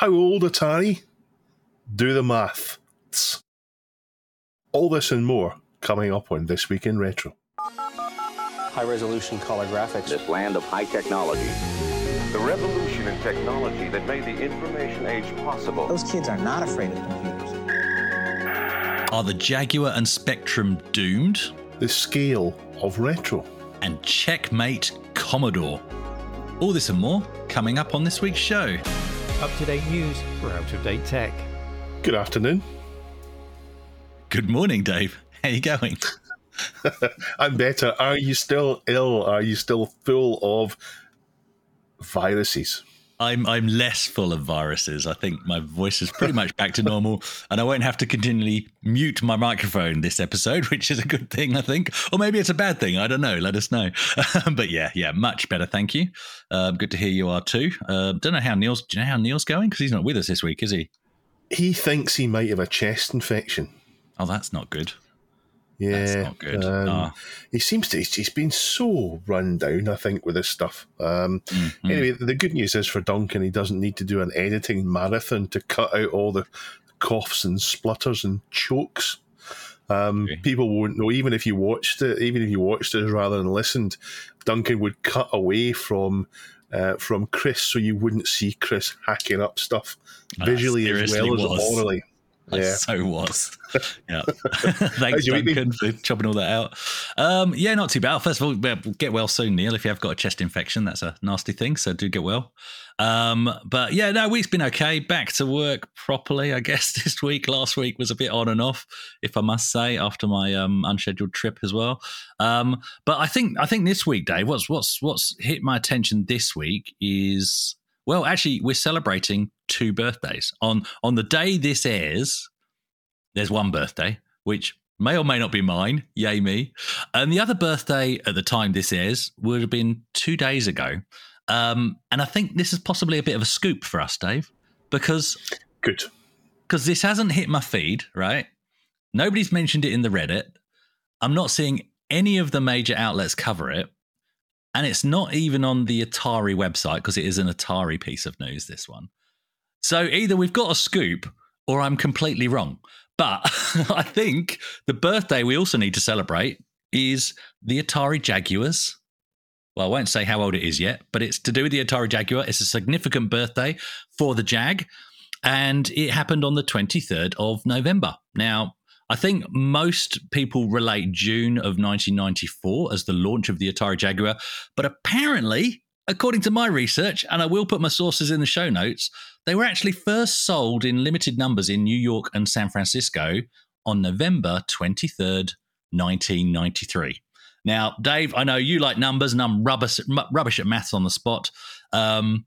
How old Atari? Do the math. All this and more coming up on This Week in Retro. High resolution color graphics. This land of high technology. The revolution in technology that made the information age possible. Those kids are not afraid of computers. Are the Jaguar and Spectrum doomed? The scale of retro. And checkmate Commodore. All this and more coming up on this week's show. Up to date news for out of date tech. Good afternoon. Good morning, Dave. How you going? I'm better. Are you still ill? Are you still full of viruses? I'm I'm less full of viruses. I think my voice is pretty much back to normal, and I won't have to continually mute my microphone this episode, which is a good thing, I think, or maybe it's a bad thing. I don't know. Let us know. but yeah, yeah, much better. Thank you. Um, good to hear you are too. Uh, don't know how Neil's. Do you know how Neil's going? Because he's not with us this week, is he? He thinks he might have a chest infection. Oh, that's not good. Yeah, That's not good. Um, Ah. He seems to. He's, been so run down. I think with this stuff. Um, Mhm. Anyway, the good news is for Duncan, he doesn't need to do an editing marathon to cut out all the coughs and splutters and chokes. Um, Okay. People won't know. Even if you watched it, even if you watched it rather than listened, Duncan would cut away from. Uh, from Chris, so you wouldn't see Chris hacking up stuff Ah, visually as well as was. orally. I Yeah. so was. Yeah. Thanks, How's your week been? Duncan, for chopping all that out. Um, yeah, not too bad. First of all, get well soon, Neil. If you have got a chest infection, that's a nasty thing. So do get well. Um, but yeah, no, week's been okay. Back to work properly, I guess, this week. Last week was a bit on and off, if I must say, after my um, unscheduled trip as well. Um, but I think I think this week, Dave, what's what's what's hit my attention this week is well, actually, we're celebrating two birthdays on on the day this airs. There's one birthday, which may or may not be mine. Yay me! And the other birthday at the time this airs would have been two days ago. Um, and I think this is possibly a bit of a scoop for us, Dave, because Good. because this hasn't hit my feed, right? Nobody's mentioned it in the Reddit. I'm not seeing any of the major outlets cover it. And it's not even on the Atari website because it is an Atari piece of news, this one. So either we've got a scoop or I'm completely wrong. But I think the birthday we also need to celebrate is the Atari Jaguars. Well, I won't say how old it is yet, but it's to do with the Atari Jaguar. It's a significant birthday for the Jag and it happened on the 23rd of November. Now, I think most people relate June of 1994 as the launch of the Atari Jaguar, but apparently, according to my research, and I will put my sources in the show notes, they were actually first sold in limited numbers in New York and San Francisco on November 23rd, 1993. Now, Dave, I know you like numbers and I'm rubbish, rubbish at maths on the spot. Um,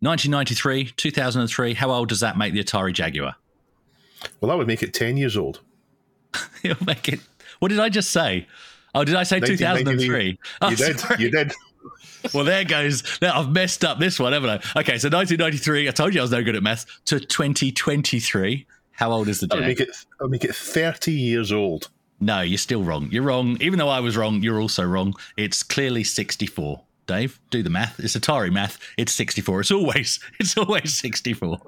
1993, 2003, how old does that make the Atari Jaguar? Well, that would make it ten years old. It'll make it. What did I just say? Oh, did I say 2003? Oh, you did. sorry. You did. Well, there goes. Now I've messed up this one, haven't I? Okay, so 1993. I told you I was no good at maths. To 2023. How old is the would Jag? make it. Would make it thirty years old. No, you're still wrong. You're wrong. Even though I was wrong, you're also wrong. It's clearly 64. Dave, do the math. It's Atari math. It's 64. It's always it's always 64.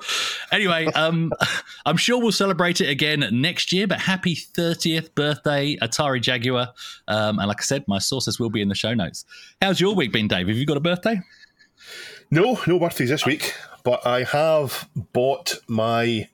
Anyway, um, I'm sure we'll celebrate it again next year. But happy 30th birthday, Atari Jaguar. Um, and like I said, my sources will be in the show notes. How's your week been, Dave? Have you got a birthday? No, no birthdays this week, but I have bought my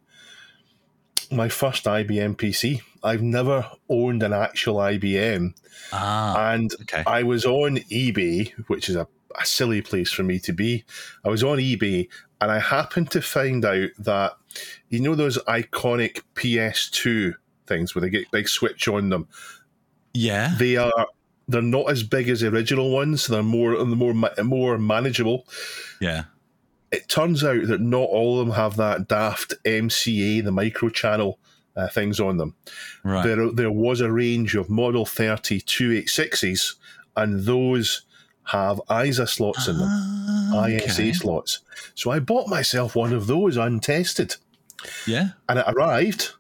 my first IBM PC. I've never owned an actual IBM, Ah, and okay. I was on eBay, which is a, a silly place for me to be. I was on eBay, and I happened to find out that you know those iconic PS2 things where they get big switch on them. yeah. They are they're not as big as the original ones. They're more more more manageable. Yeah. It turns out that not all of them have that daft MCA, the micro channel uh, things on them. Right. There, there was a range of Model 30 286s, and those have ISA slots in them, Ah, ISA slots. So I bought myself one of those untested, Yeah. and it arrived.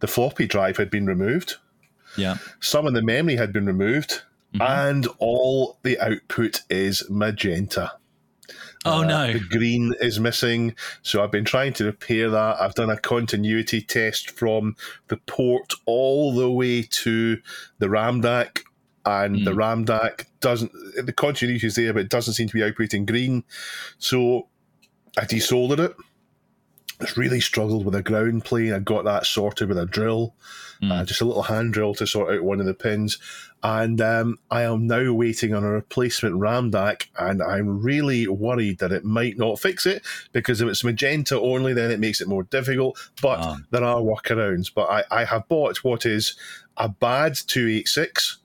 The floppy drive had been removed, Yeah. some of the memory had been removed, Mhm. and all the output is magenta. Oh, Uh, no. the green is missing, so I've been trying to repair that. I've done a continuity test from the port all the way to the RAM DAC, and the RAM DAC doesn't. The continuity is there, but it doesn't seem to be outputting green. So I desoldered it. It's really struggled with a ground plane. I got that sorted with a drill, uh, just a little hand drill to sort out one of the pins. And um, I am now waiting on a replacement RAM DAC, and I'm really worried that it might not fix it because if it's magenta only, then it makes it more difficult. But Oh. there are workarounds. But I, I have bought what is a bad 286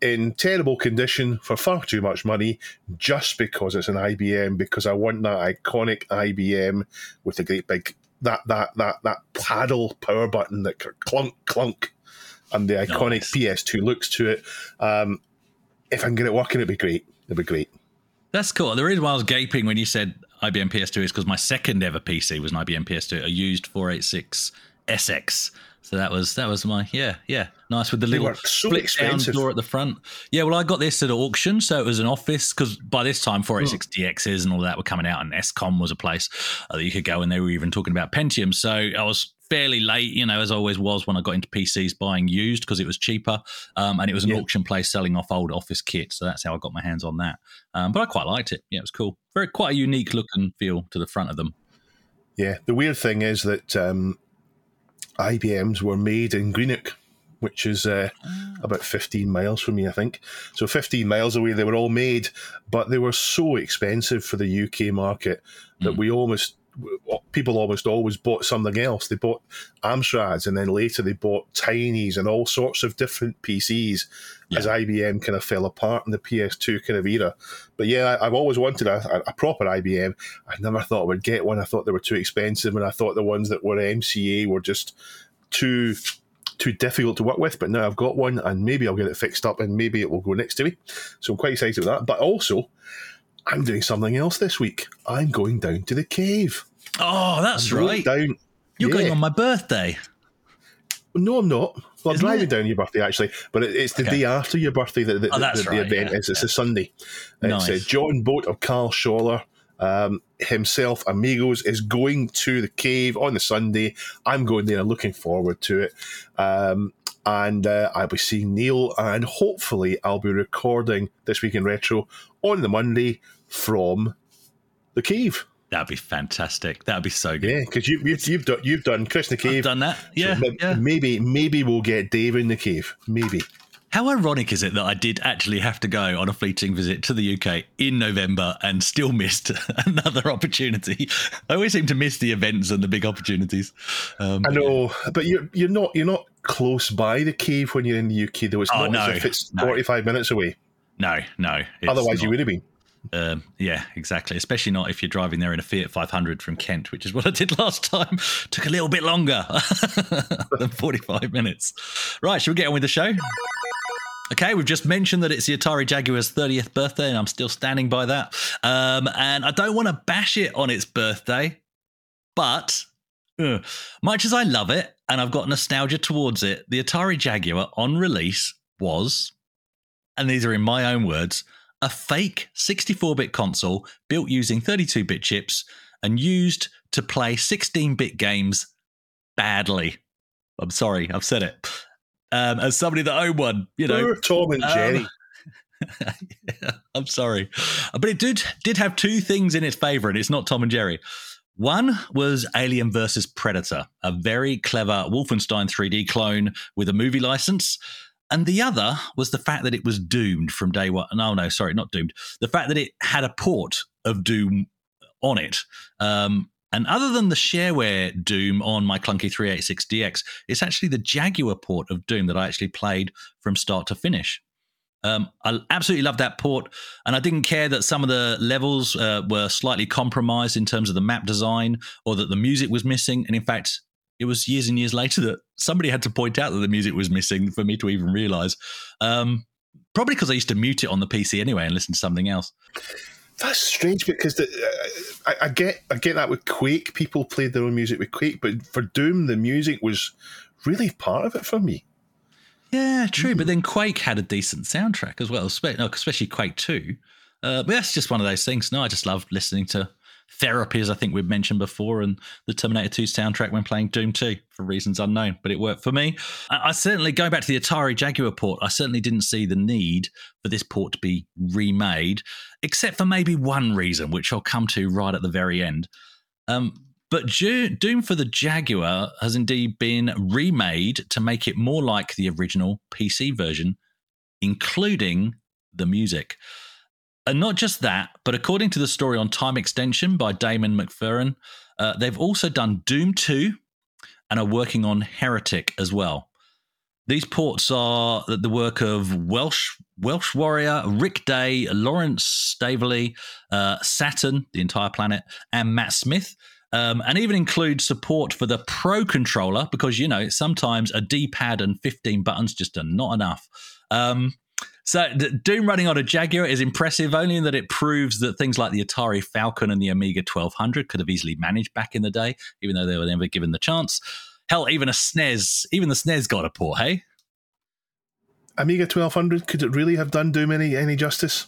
in terrible condition for far too much money just because it's an IBM because I want that iconic IBM with the great big that that that that paddle power button that clunk clunk and the iconic Nice. PS2 looks to it. Um, if I can get it working, it'd be great. It'd be great. That's cool. The reason why I was gaping when you said IBM PS2 is because my second ever PC was an IBM PS2, a used 486 SX. So that was that was my yeah yeah nice with the little were so flip down door at the front. Yeah, well I got this at auction, so it was an office because by this time 486 DXs and all that were coming out, and Escom was a place uh, that you could go, and they were even talking about Pentium. So I was fairly late, you know, as I always was when I got into PCs buying used because it was cheaper, um, and it was an Yeah. auction place selling off old office kit. So that's how I got my hands on that. Um, but I quite liked it. Yeah, it was cool. Very quite a unique look and feel to the front of them. Yeah. The weird thing is that um, IBMs were made in Greenock, which is uh, about 15 miles from me, I think. So 15 miles away, they were all made, but they were so expensive for the UK market that we almost people almost always bought something else. They bought Amstrads, and then later they bought Tinys and all sorts of different PCs as IBM kind of fell apart in the PS2 kind of era. But yeah, I, I've always wanted a, a proper IBM. I never thought I would get one. I thought they were too expensive, and I thought the ones that were MCA were just too too difficult to work with. But now I've got one, and maybe I'll get it fixed up, and maybe it will go next to me. So I'm quite excited with that. But also, I'm doing something else this week. I'm going down to the cave. Oh, that's right. Down. You're going on my birthday. No, I'm not. Well, I'm driving it? down your birthday actually, but it, it's the Okay. day after your birthday that the, Oh, that's the, the right, event yeah, is. It's yeah. a Sunday. Nice. It's uh, John Boat of Carl Schaller. Um, himself, Amigos, is going to the cave on the Sunday. I'm going there, and looking forward to it. Um, and uh, I'll be seeing Neil, and hopefully, I'll be recording this week in retro on the Monday from the cave. That'd be fantastic. That'd be so good. Yeah, because you, you've you've done you've done Chris in the I've cave. done that. Yeah, So yeah. Maybe maybe we'll get Dave in the cave. Maybe. How ironic is it that I did actually have to go on a fleeting visit to the UK in November and still missed another opportunity? I always seem to miss the events and the big opportunities. Um, I know, but you're you're not you're not close by the cave when you're in the UK though. It's Oh, not no, as if it's no. forty five minutes away. No, no. Otherwise, you would have been. Um, yeah, exactly. Especially not if you're driving there in a Fiat 500 from Kent, which is what I did last time. Took a little bit longer than 45 minutes. Right, should we get on with the show? Okay, we've just mentioned that it's the Atari Jaguar's 30th birthday, and I'm still standing by that. Um, and I don't want to bash it on its birthday, but much as I love it and I've got nostalgia towards it, the Atari Jaguar on release was, and these are in my own words, a fake 64 bit console built using 32 bit chips and used to play 16 bit games badly. I'm sorry, I've said it. Um, as somebody that owned one, you know, Poor Tom and um, Jerry. yeah, I'm sorry, but it did did have two things in its favor, and it's not Tom and Jerry. One was Alien versus Predator, a very clever Wolfenstein 3D clone with a movie license. And the other was the fact that it was doomed from day one. No, no, sorry, not doomed. The fact that it had a port of Doom on it. Um, and other than the shareware Doom on my clunky 386DX, it's actually the Jaguar port of Doom that I actually played from start to finish. Um, I absolutely loved that port, and I didn't care that some of the levels uh, were slightly compromised in terms of the map design or that the music was missing. And in fact, it was years and years later that somebody had to point out that the music was missing for me to even realize. Um, probably because I used to mute it on the PC anyway and listen to something else. That's strange because the, uh, I, I get I get that with Quake. People played their own music with Quake, but for Doom, the music was really part of it for me. Yeah, true. But then Quake had a decent soundtrack as well, especially Quake 2. Uh, but that's just one of those things. No, I just love listening to therapy, as I think we've mentioned before, and the Terminator 2 soundtrack when playing Doom 2 for reasons unknown, but it worked for me. I, I certainly, going back to the Atari Jaguar port, I certainly didn't see the need for this port to be remade, except for maybe one reason, which I'll come to right at the very end. Um, but Doom for the Jaguar has indeed been remade to make it more like the original PC version, including the music. And not just that, but according to the story on Time Extension by Damien McFerran, uh, they've also done Doom 2 and are working on Heretic as well. These ports are the work of Welsh Welsh warrior Rick Day, Lawrence Staveley, uh, Saturn, the entire planet, and Matt Smith. Um, and even include support for the Pro controller because you know sometimes a D-pad and 15 buttons just are not enough. Um, so Doom running on a Jaguar is impressive only in that it proves that things like the Atari Falcon and the Amiga 1200 could have easily managed back in the day, even though they were never given the chance. Hell, even a SNES, even the SNES got a port, hey? Amiga 1200, could it really have done Doom any, any justice?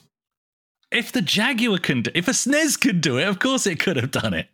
If the Jaguar can, do, if a SNES could do it, of course it could have done it.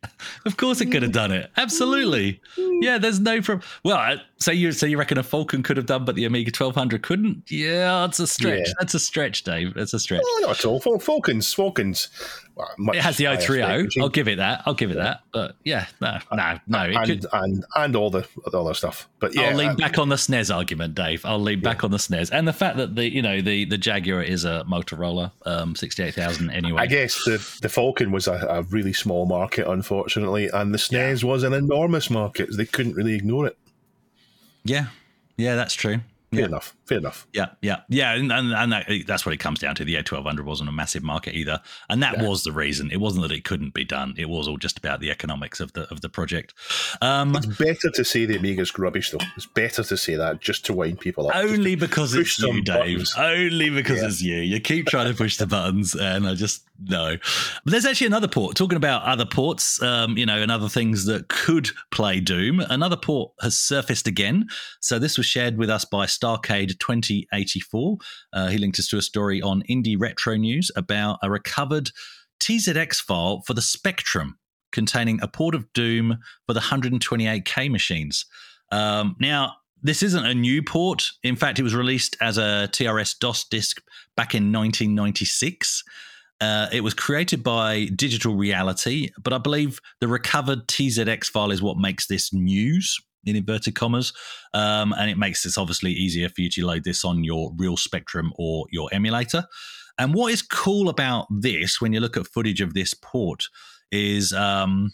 Of course it could have done it. Absolutely. Mm-hmm. Yeah, there's no problem. Well, so you so you reckon a Falcon could have done, but the Amiga 1200 couldn't? Yeah, it's a stretch. Yeah. That's a stretch, Dave. That's a stretch. Oh, not at all. Falcons, Falcons. Well, it has the 030. I'll give it that. I'll give it yeah. that. But yeah, no, no, no. And, could, and and all the, the other stuff. But yeah, I'll lean back on the SNES argument, Dave. I'll lean back on the SNES and the fact that the you know the the Jaguar is a Motorola um, 68000 anyway. I guess the the Falcon was a, a really small market, unfortunately, and the SNES was an enormous market. They couldn't really ignore it. Yeah, yeah, that's true. Fair yeah. enough. Fair enough. Yeah, yeah, yeah, and and, and that, that's what it comes down to. The A1200 wasn't a massive market either, and that yeah. was the reason. It wasn't that it couldn't be done. It was all just about the economics of the of the project. Um, it's better to say the Amiga's rubbish, though. It's better to say that just to wind people up. Only because it's you, Dave. Buttons. Only because yeah. it's you. You keep trying to push the buttons, and I just no. But there's actually another port. Talking about other ports, um, you know, and other things that could play Doom. Another port has surfaced again. So this was shared with us by Starcade 2084. Uh, he linked us to a story on Indie Retro News about a recovered TZX file for the Spectrum containing a port of Doom for the 128K machines. Um, now, this isn't a new port. In fact, it was released as a TRS DOS disk back in 1996. Uh, it was created by Digital Reality, but I believe the recovered TZX file is what makes this news in inverted commas, um, and it makes this obviously easier for you to load this on your real Spectrum or your emulator. And what is cool about this, when you look at footage of this port, is um,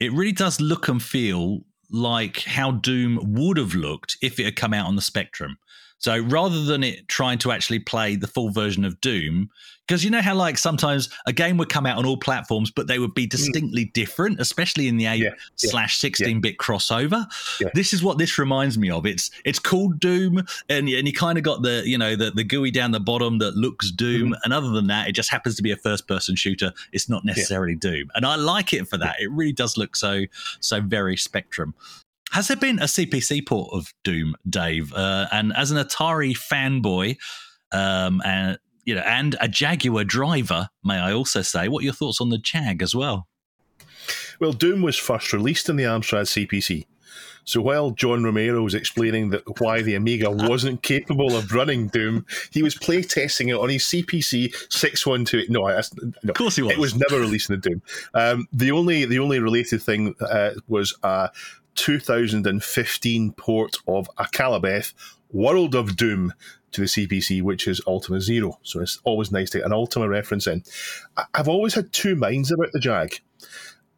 it really does look and feel like how Doom would have looked if it had come out on the Spectrum. So rather than it trying to actually play the full version of Doom, because you know how like sometimes a game would come out on all platforms, but they would be mm. distinctly mm. different, especially in the eight yeah, slash sixteen bit crossover. Yeah. This is what this reminds me of. It's it's called Doom, and and you kind of got the you know the the GUI down the bottom that looks Doom, mm. and other than that, it just happens to be a first person shooter. It's not necessarily Doom, and I like it for that. It really does look so so very Spectrum. Has there been a CPC port of Doom, Dave? Uh, and as an Atari fanboy, um, and you know, and a Jaguar driver, may I also say, what are your thoughts on the Jag as well? Well, Doom was first released in the Amstrad CPC. So while John Romero was explaining that why the Amiga wasn't capable of running Doom, he was playtesting it on his CPC six one two. No, I, no, of course he was. It was never released in the Doom. Um, the only the only related thing uh, was a 2015 port of Akalabeth World of Doom to the CPC, which is Ultima Zero. So it's always nice to get an Ultima reference in. I've always had two minds about the Jag.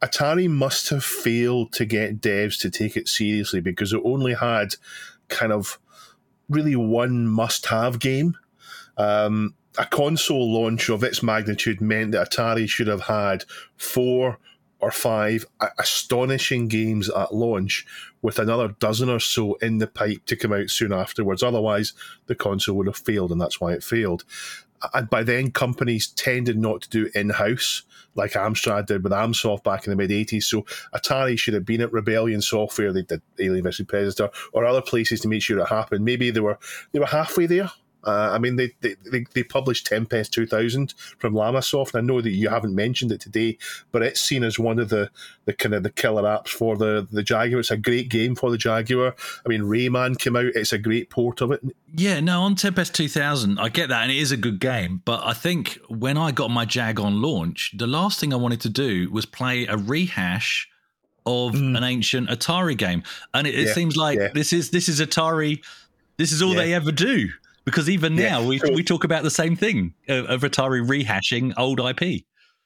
Atari must have failed to get devs to take it seriously because it only had kind of really one must have game. Um, a console launch of its magnitude meant that Atari should have had four or five astonishing games at launch with another dozen or so in the pipe to come out soon afterwards. Otherwise, the console would have failed, and that's why it failed. And by then, companies tended not to do in house like Amstrad did with Amsoft back in the mid 80s. So Atari should have been at Rebellion Software, they did Alien vs Predator, or other places to make sure it happened. Maybe they were they were halfway there Uh, I mean, they, they, they, they published Tempest 2000 from Llamasoft. I know that you haven't mentioned it today, but it's seen as one of the, the kind of the killer apps for the, the Jaguar. It's a great game for the Jaguar. I mean, Rayman came out. It's a great port of it. Yeah, no, on Tempest 2000, I get that, and it is a good game. But I think when I got my Jag on launch, the last thing I wanted to do was play a rehash of mm. an ancient Atari game, and it, it yeah, seems like yeah. this is this is Atari. This is all yeah. they ever do because even now we we talk about the same thing of, of Atari rehashing old IP.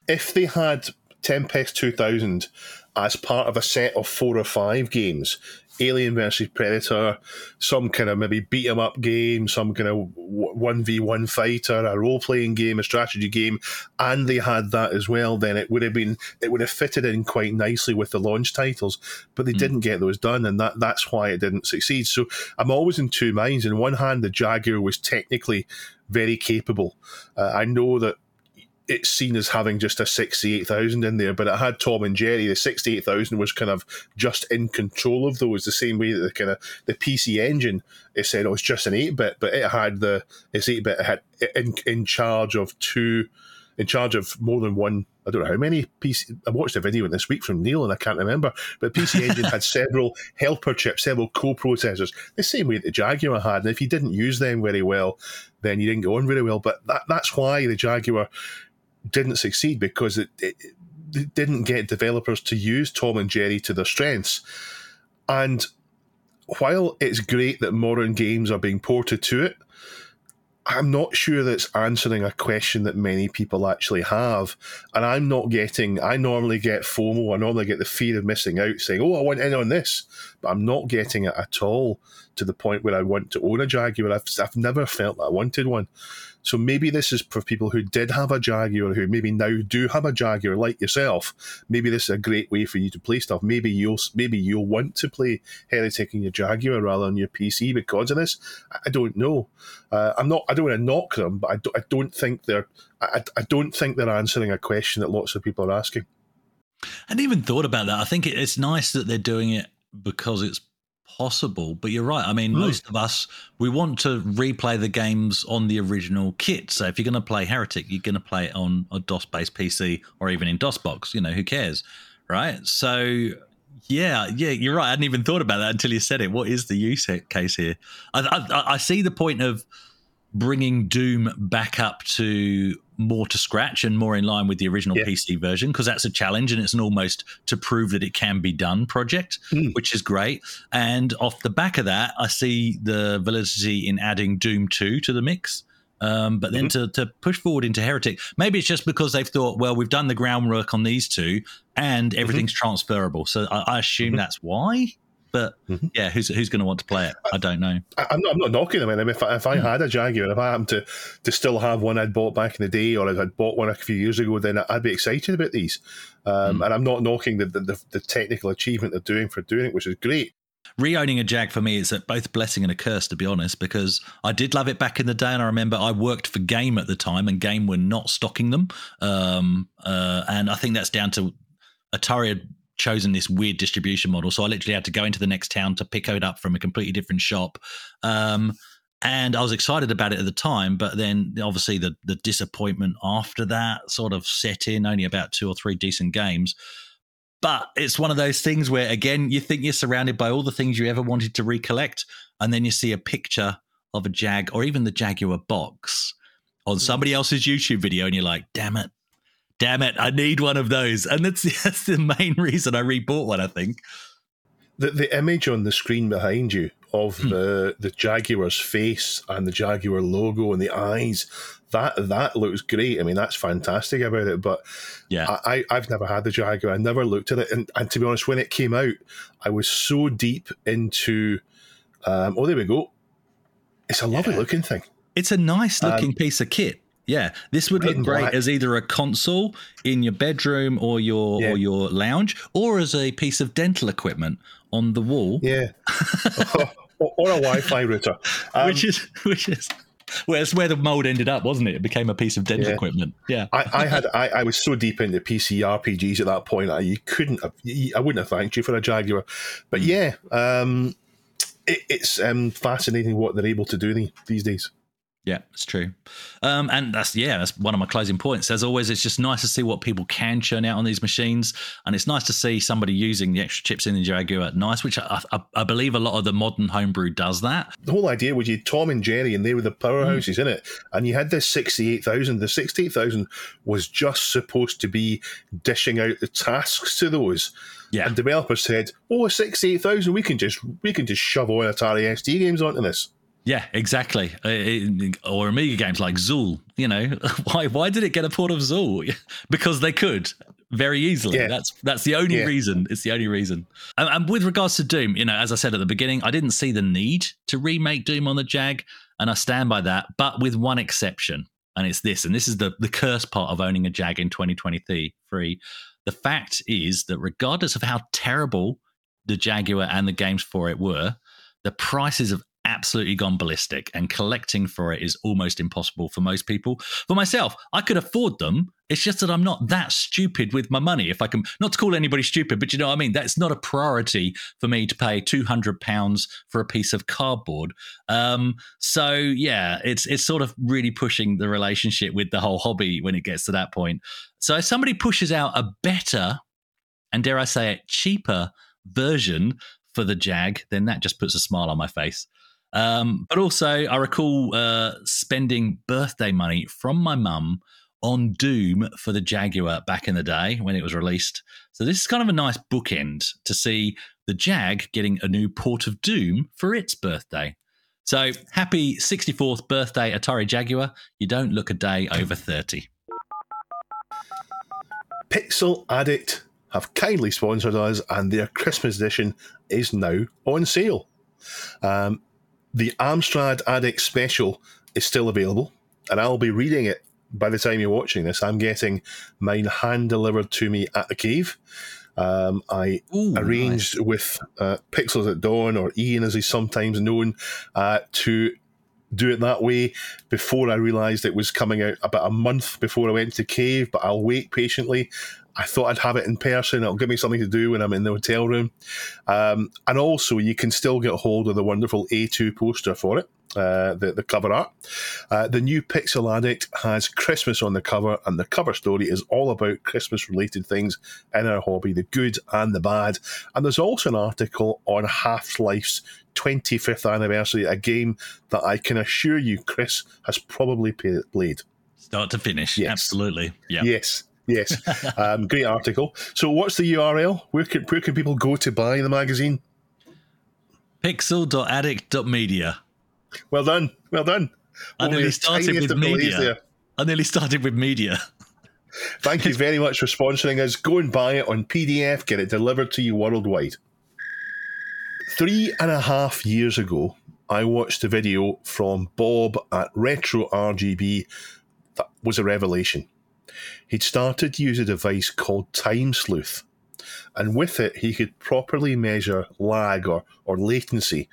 If they had Tempest 2000 as part of a set of four or five games, Alien versus Predator, some kind of maybe beat 'em up game, some kind of one v one fighter, a role playing game, a strategy game, and they had that as well. Then it would have been it would have fitted in quite nicely with the launch titles, but they mm. didn't get those done, and that that's why it didn't succeed. So I'm always in two minds. In one hand, the Jaguar was technically very capable. Uh, I know that it's seen as having just a 68,000 in there, but it had Tom and Jerry. The 68,000 was kind of just in control of those, the same way that the kind of the PC engine it said oh, it was just an 8 bit, but it had the it's 8 bit, it had in, in charge of two, in charge of more than one. I don't know how many PC. I watched a video this week from Neil and I can't remember, but PC Engine had several helper chips, several co-processors, the same way that the Jaguar had. And if you didn't use them very well, then you didn't go on very well. But that, that's why the Jaguar didn't succeed because it, it, it didn't get developers to use Tom and Jerry to their strengths. And while it's great that modern games are being ported to it, I'm not sure that's answering a question that many people actually have. And I'm not getting, I normally get FOMO, I normally get the fear of missing out saying, oh, I want in on this. But I'm not getting it at all to the point where I want to own a Jaguar. I've, I've never felt that I wanted one. So maybe this is for people who did have a Jaguar, who maybe now do have a Jaguar, like yourself. Maybe this is a great way for you to play stuff. Maybe you'll maybe you'll want to play Heretic in your Jaguar rather than your PC because of this. I don't know. Uh, I'm not. I don't want to knock them, but I don't, I don't think they're. I, I don't think they're answering a question that lots of people are asking. Hadn't even thought about that. I think it's nice that they're doing it because it's possible. But you're right. I mean, mm. most of us we want to replay the games on the original kit. So if you're going to play Heretic, you're going to play it on a DOS-based PC or even in DOSBox. You know, who cares, right? So yeah, yeah, you're right. I hadn't even thought about that until you said it. What is the use case here? I, I, I see the point of bringing Doom back up to more to scratch and more in line with the original yeah. PC version because that's a challenge and it's an almost to prove that it can be done project, mm. which is great. And off the back of that, I see the validity in adding Doom 2 to the mix. Um, but then mm-hmm. to, to push forward into Heretic, maybe it's just because they've thought, well, we've done the groundwork on these two and mm-hmm. everything's mm-hmm. transferable. So I, I assume mm-hmm. that's why. But mm-hmm. yeah, who's who's going to want to play it? I don't know. I, am not, I'm not knocking them. I mean, if I, if I had a Jaguar, if I happened to to still have one I'd bought back in the day, or if I'd bought one a few years ago, then I'd be excited about these. Um, mm. And I'm not knocking the, the, the technical achievement they're doing for doing it, which is great. Re-owning a Jag for me is both a blessing and a curse, to be honest, because I did love it back in the day, and I remember I worked for Game at the time, and Game were not stocking them, um, uh, and I think that's down to Atari had chosen this weird distribution model. So I literally had to go into the next town to pick it up from a completely different shop. Um, and I was excited about it at the time, but then obviously the the disappointment after that sort of set in. Only about two or three decent games, but it's one of those things where again you think you're surrounded by all the things you ever wanted to recollect, and then you see a picture of a Jag or even the Jaguar box on somebody else's YouTube video, and you're like, "Damn it, damn it, I need one of those. And that's, that's the main reason I rebought one, I think. The, the image on the screen behind you of hmm. the, the Jaguar's face and the Jaguar logo and the eyes, that that looks great. I mean, that's fantastic about it. But yeah, I, I've never had the Jaguar. I never looked at it. And, and to be honest, when it came out, I was so deep into. Um, oh, there we go. It's a lovely yeah. looking thing. It's a nice looking um, piece of kit. Yeah, this would look great as either a console in your bedroom or your yeah. or your lounge, or as a piece of dental equipment on the wall. Yeah, or, or, a Wi-Fi router, um, which is which is. Well, it's where the mold ended up, wasn't it? It became a piece of dental yeah. equipment. Yeah, I, I had I, I, was so deep into PC RPGs at that point, I you couldn't have, I wouldn't have thanked you for a Jaguar, but mm. yeah, um, it, it's um, fascinating what they're able to do these days. Yeah, it's true. Um, and that's yeah, that's one of my closing points. As always, it's just nice to see what people can churn out on these machines, and it's nice to see somebody using the extra chips in the Jaguar. Nice, which I, I, I believe a lot of the modern homebrew does that. The whole idea was you had Tom and Jerry, and they were the powerhouses in it, and you had this sixty-eight thousand. The sixty-eight thousand was just supposed to be dishing out the tasks to those. Yeah. And developers said, "Oh, sixty-eight thousand, we can just we can just shove all Atari ST games onto this." Yeah, exactly. Or Amiga games like hmm. Zool. You know, why why did it get a port of Zool? because they could very easily. Yeah. That's that's the only Yeah. reason. It's the only reason. And, and with regards to Doom, you know, as I said at the beginning, I didn't see the need to remake Doom on the Jag, and I stand by that. But with one exception, and it's this, and this is the the curse part of owning a Jag in 2023. The fact is that regardless of how terrible the Jaguar and the games for it were, the prices have absolutely gone ballistic and collecting for it is almost impossible for most people. For myself, I could afford them. It's just that I'm not that stupid with my money. If I can, not to call anybody stupid, but you know what I mean? That's not a priority for me to pay £200 for a piece of cardboard. Um, so yeah, it's, it's sort of really pushing the relationship with the whole hobby when it gets to that point. So if somebody pushes out a better and dare I say it, cheaper version for the Jag, then that just puts a smile on my face. Um, but also, I recall uh, spending birthday money from my mum on Doom for the Jaguar back in the day when it was released. So this is kind of a nice bookend to see the Jag getting a new port of Doom for its birthday. So happy 64th birthday, Atari Jaguar. You don't look a day over 30. Pixel Addict have kindly sponsored us, and their Christmas edition is now on sale. Um, the Amstrad Addict Special is still available, and I'll be reading it by the time you're watching this. I'm getting mine hand delivered to me at the cave. Um, I Ooh, arranged with uh, Pixels at Dawn, or Ian as he's sometimes known, uh, to do it that way before I realised it was coming out about a month before I went to Cave, but I'll wait patiently. I thought I'd have it in person. It'll give me something to do when I'm in the hotel room. Um, and also, you can still get hold of the wonderful A2 poster for it, uh, the, the cover art. Uh, the new Pixel Addict has Christmas on the cover, and the cover story is all about Christmas related things in our hobby, the good and the bad. And there's also an article on Half Life's 25th anniversary, a game that I can assure you, Chris, has probably played. Start to finish. Yes. Absolutely. Yeah. Yes. Yes, um, great article. So, what's the URL? Where can where can people go to buy the magazine? Pixel.addict.media. Well done, well done. I nearly started with media. I nearly started with media. Thank you very much for sponsoring us. Go and buy it on PDF. Get it delivered to you worldwide. Three and a half years ago, I watched a video from Bob at Retro RGB that was a revelation. He'd started to use a device called Time Sleuth, and with it, he could properly measure lag or, or latency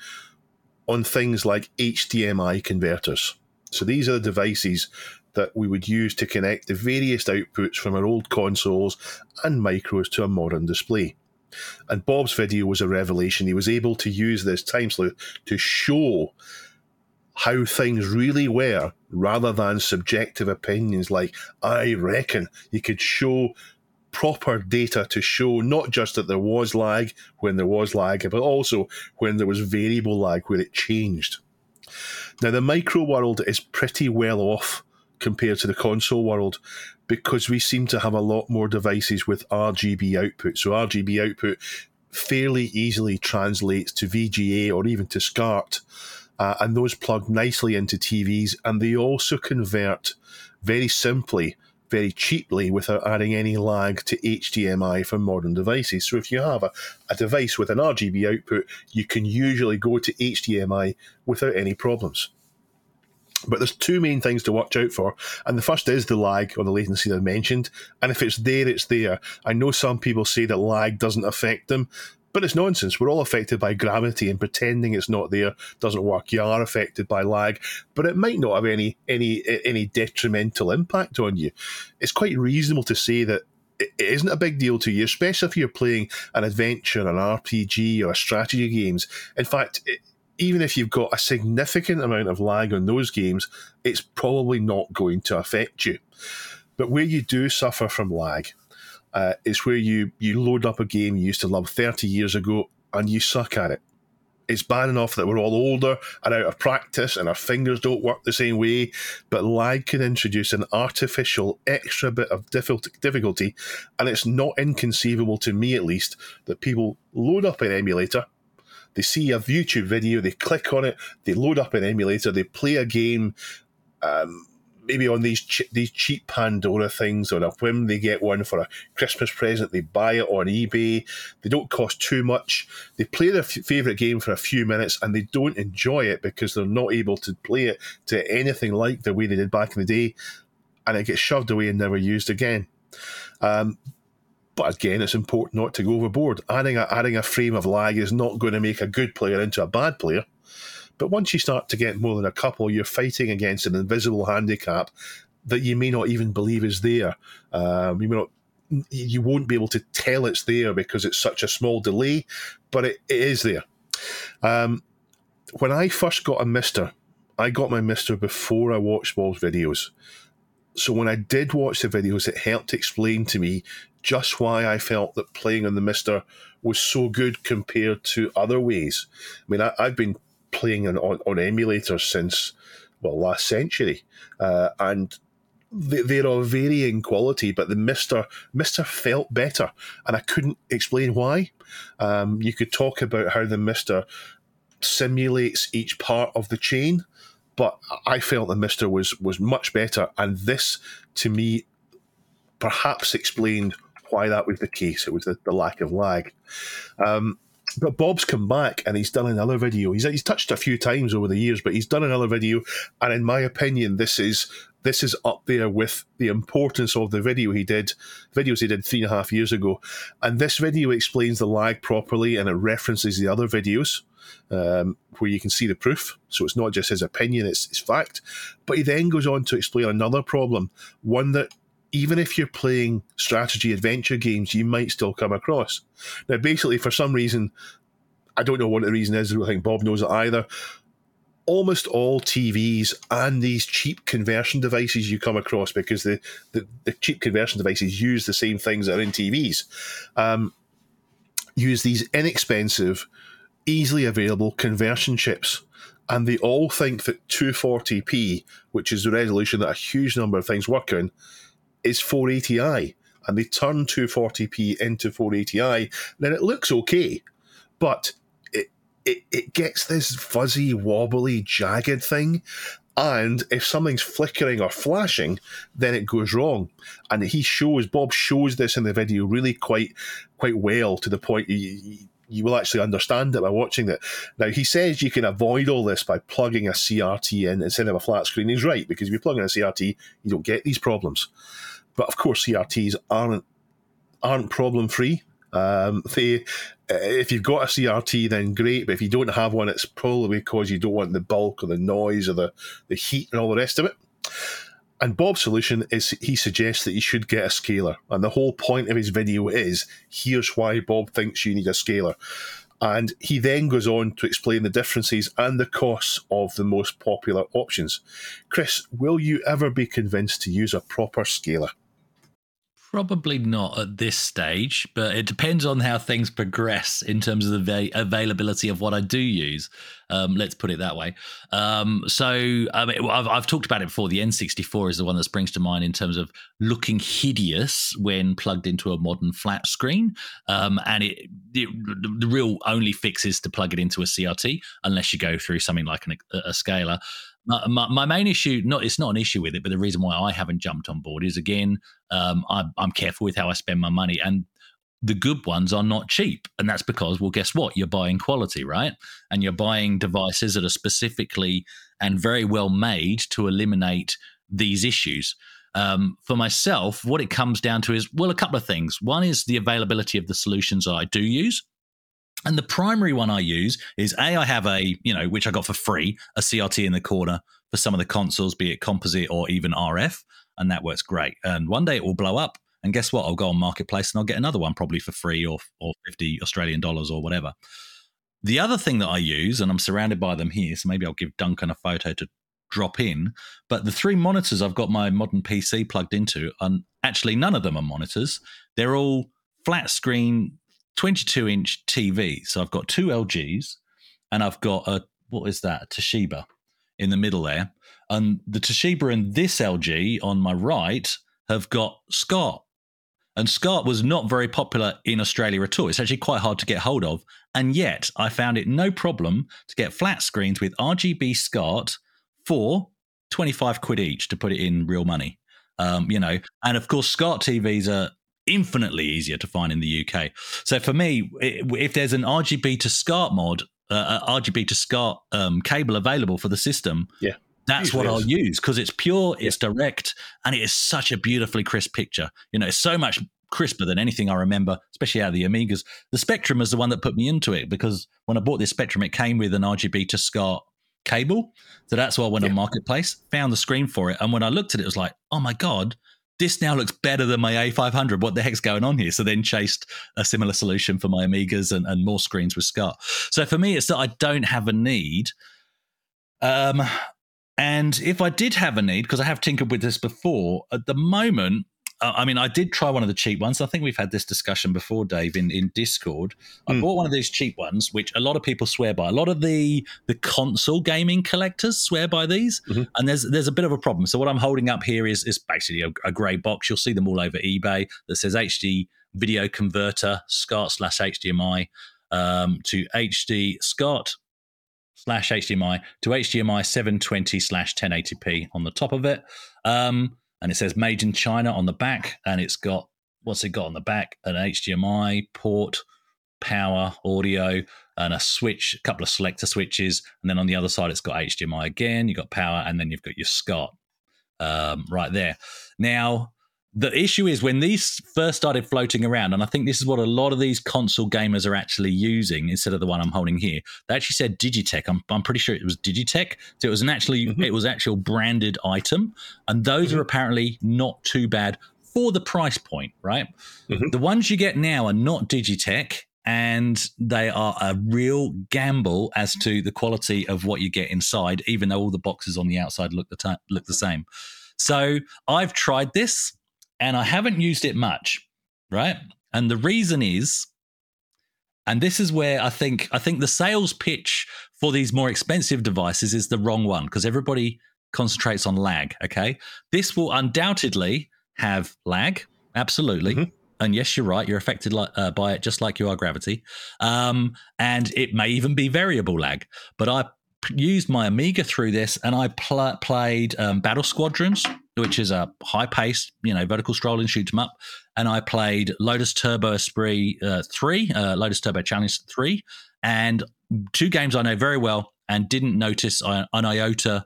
on things like HDMI converters. So these are the devices that we would use to connect the various outputs from our old consoles and micros to a modern display. And Bob's video was a revelation. He was able to use this time sleuth to show how things really were rather than subjective opinions like, I reckon. you could show proper data to show not just that there was lag when there was lag, but also when there was variable lag where it changed. Now, the micro world is pretty well off compared to the console world because we seem to have a lot more devices with RGB output. So, RGB output fairly easily translates to VGA or even to SCART, uh, and those plug nicely into TVs, and they also convert very simply. Very cheaply without adding any lag to HDMI for modern devices. So, if you have a, a device with an RGB output, you can usually go to HDMI without any problems. But there's two main things to watch out for, and the first is the lag or the latency that I mentioned. And if it's there, it's there. I know some people say that lag doesn't affect them, but it's nonsense. We're all affected by gravity, and pretending it's not there doesn't work. You are affected by lag, but it might not have any any any detrimental impact on you. It's quite reasonable to say that it isn't a big deal to you, especially if you're playing an adventure, an RPG, or a strategy games. In fact, it, even if you've got a significant amount of lag on those games, it's probably not going to affect you. But where you do suffer from lag uh, is where you, you load up a game you used to love 30 years ago and you suck at it. It's bad enough that we're all older and out of practice and our fingers don't work the same way, but lag can introduce an artificial extra bit of difficulty, and it's not inconceivable to me at least that people load up an emulator they see a YouTube video, they click on it, they load up an emulator, they play a game, um, maybe on these ch- these cheap Pandora things on a whim. They get one for a Christmas present. They buy it on eBay. They don't cost too much. They play their f- favorite game for a few minutes and they don't enjoy it because they're not able to play it to anything like the way they did back in the day, and it gets shoved away and never used again. Um, but again, it's important not to go overboard. Adding a, adding a frame of lag is not going to make a good player into a bad player. But once you start to get more than a couple, you're fighting against an invisible handicap that you may not even believe is there. Um, you may not, you won't be able to tell it's there because it's such a small delay, but it, it is there. Um, when I first got a MiSTer, I got my MiSTer before I watched Bob's videos. So when I did watch the videos, it helped explain to me just why I felt that playing on the MiSTer was so good compared to other ways. I mean, I, have been playing on, on, on, emulators since well last century, uh, and they, are of varying quality, but the MiSTer MiSTer felt better, and I couldn't explain why. Um, you could talk about how the MiSTer simulates each part of the chain, but I felt the MiSTer was was much better, and this to me perhaps explained why that was the case. It was the, the lack of lag. Um, but Bob's come back and he's done another video. He's, he's touched a few times over the years, but he's done another video. And in my opinion, this is this is up there with the importance of the video he did, videos he did three and a half years ago. And this video explains the lag properly and it references the other videos um, where you can see the proof. So it's not just his opinion, it's, it's fact. But he then goes on to explain another problem, one that even if you're playing strategy adventure games, you might still come across. Now, basically, for some reason, I don't know what the reason is. I don't think Bob knows it either. Almost all TVs and these cheap conversion devices you come across because the, the, the cheap conversion devices use the same things that are in TVs. Um, use these inexpensive, easily available conversion chips and they all think that 240p, which is the resolution that a huge number of things work on, is 480i and they turn 240p into 480i, then it looks okay. But it, it, it gets this fuzzy, wobbly, jagged thing. And if something's flickering or flashing, then it goes wrong. And he shows, Bob shows this in the video really quite quite well to the point you, you will actually understand it by watching it. Now, he says you can avoid all this by plugging a CRT in instead of a flat screen. He's right, because if you plug in a CRT, you don't get these problems. But of course, CRTs aren't aren't problem free. Um, they, if you've got a CRT, then great. But if you don't have one, it's probably because you don't want the bulk or the noise or the, the heat and all the rest of it. And Bob's solution is he suggests that you should get a scaler. And the whole point of his video is here's why Bob thinks you need a scaler. And he then goes on to explain the differences and the costs of the most popular options. Chris, will you ever be convinced to use a proper scaler? Probably not at this stage, but it depends on how things progress in terms of the availability of what I do use. Um, let's put it that way. Um, so I mean, I've, I've, talked about it before. The N64 is the one that springs to mind in terms of looking hideous when plugged into a modern flat screen. Um, and it, it, the real only fix is to plug it into a CRT, unless you go through something like an, a, a scaler. My, my, my, main issue, not it's not an issue with it, but the reason why I haven't jumped on board is again, um, I, I'm careful with how I spend my money, and the good ones are not cheap, and that's because, well, guess what? You're buying quality, right? And you're buying devices that are specifically and very well made to eliminate these issues. Um, for myself, what it comes down to is well, a couple of things. One is the availability of the solutions I do use. And the primary one I use is A, I have a, you know, which I got for free, a CRT in the corner for some of the consoles, be it composite or even RF. And that works great. And one day it will blow up. And guess what? I'll go on Marketplace and I'll get another one probably for free or, or 50 Australian dollars or whatever. the other thing that I use, and I'm surrounded by them here, so maybe I'll give Duncan a photo to drop in. But the three monitors I've got my modern PC plugged into, and actually none of them are monitors. They're all flat screen, 22 inch TV. So I've got two LGs, and I've got a what is that? A Toshiba in the middle there, and the Toshiba and this LG on my right have got SCART. And SCART was not very popular in Australia at all. It's actually quite hard to get hold of. And yet I found it no problem to get flat screens with RGB SCART for 25 quid each to put it in real money. Um, you know, and of course, SCART TVs are infinitely easier to find in the UK. So for me, if there's an RGB to SCART mod, uh, RGB to SCART um, cable available for the system, yeah, that's what I'll use because it's pure, it's direct, and it is such a beautifully crisp picture. You know, it's so much crisper than anything I remember, especially out of the Amigas. The Spectrum is the one that put me into it because when I bought this Spectrum, it came with an RGB to SCART cable. So that's why I went yeah. on Marketplace, found the screen for it. And when I looked at it, it was like, oh my God, this now looks better than my A500. What the heck's going on here? So then chased a similar solution for my Amigas and, and more screens with SCART. So for me, it's that I don't have a need. Um, and if I did have a need, because I have tinkered with this before, at the moment, I mean, I did try one of the cheap ones. I think we've had this discussion before, Dave, in, in Discord. I mm. bought one of these cheap ones, which a lot of people swear by. A lot of the the console gaming collectors swear by these, mm-hmm. and there's there's a bit of a problem. So what I'm holding up here is is basically a, a grey box. You'll see them all over eBay that says HD video converter SCART slash HDMI um, to HD SCART slash HDMI to HDMI 720 slash 1080p on the top of it. Um, and it says made in China on the back, and it's got what's it got on the back? An HDMI port, power, audio, and a switch, a couple of selector switches, and then on the other side it's got HDMI again. You've got power, and then you've got your SCART um, right there. Now the issue is when these first started floating around, and I think this is what a lot of these console gamers are actually using instead of the one I'm holding here. They actually said Digitech. I'm, I'm pretty sure it was Digitech. So it was an actually mm-hmm. it was actual branded item, and those mm-hmm. are apparently not too bad for the price point. Right, mm-hmm. the ones you get now are not Digitech, and they are a real gamble as to the quality of what you get inside, even though all the boxes on the outside look the t- look the same. So I've tried this and I haven't used it much, right? And the reason is, and this is where I think I think the sales pitch for these more expensive devices is the wrong one because everybody concentrates on lag. Okay, this will undoubtedly have lag, absolutely. Mm-hmm. And yes, you're right. You're affected uh, by it just like you are gravity. Um, and it may even be variable lag. But I used my Amiga through this, and I pl- played um, Battle Squadrons, which is a high paced, you know, vertical scrolling shoot 'em up. And I played Lotus Turbo Esprit uh, 3, uh, Lotus Turbo Challenge 3, and two games I know very well and didn't notice an iota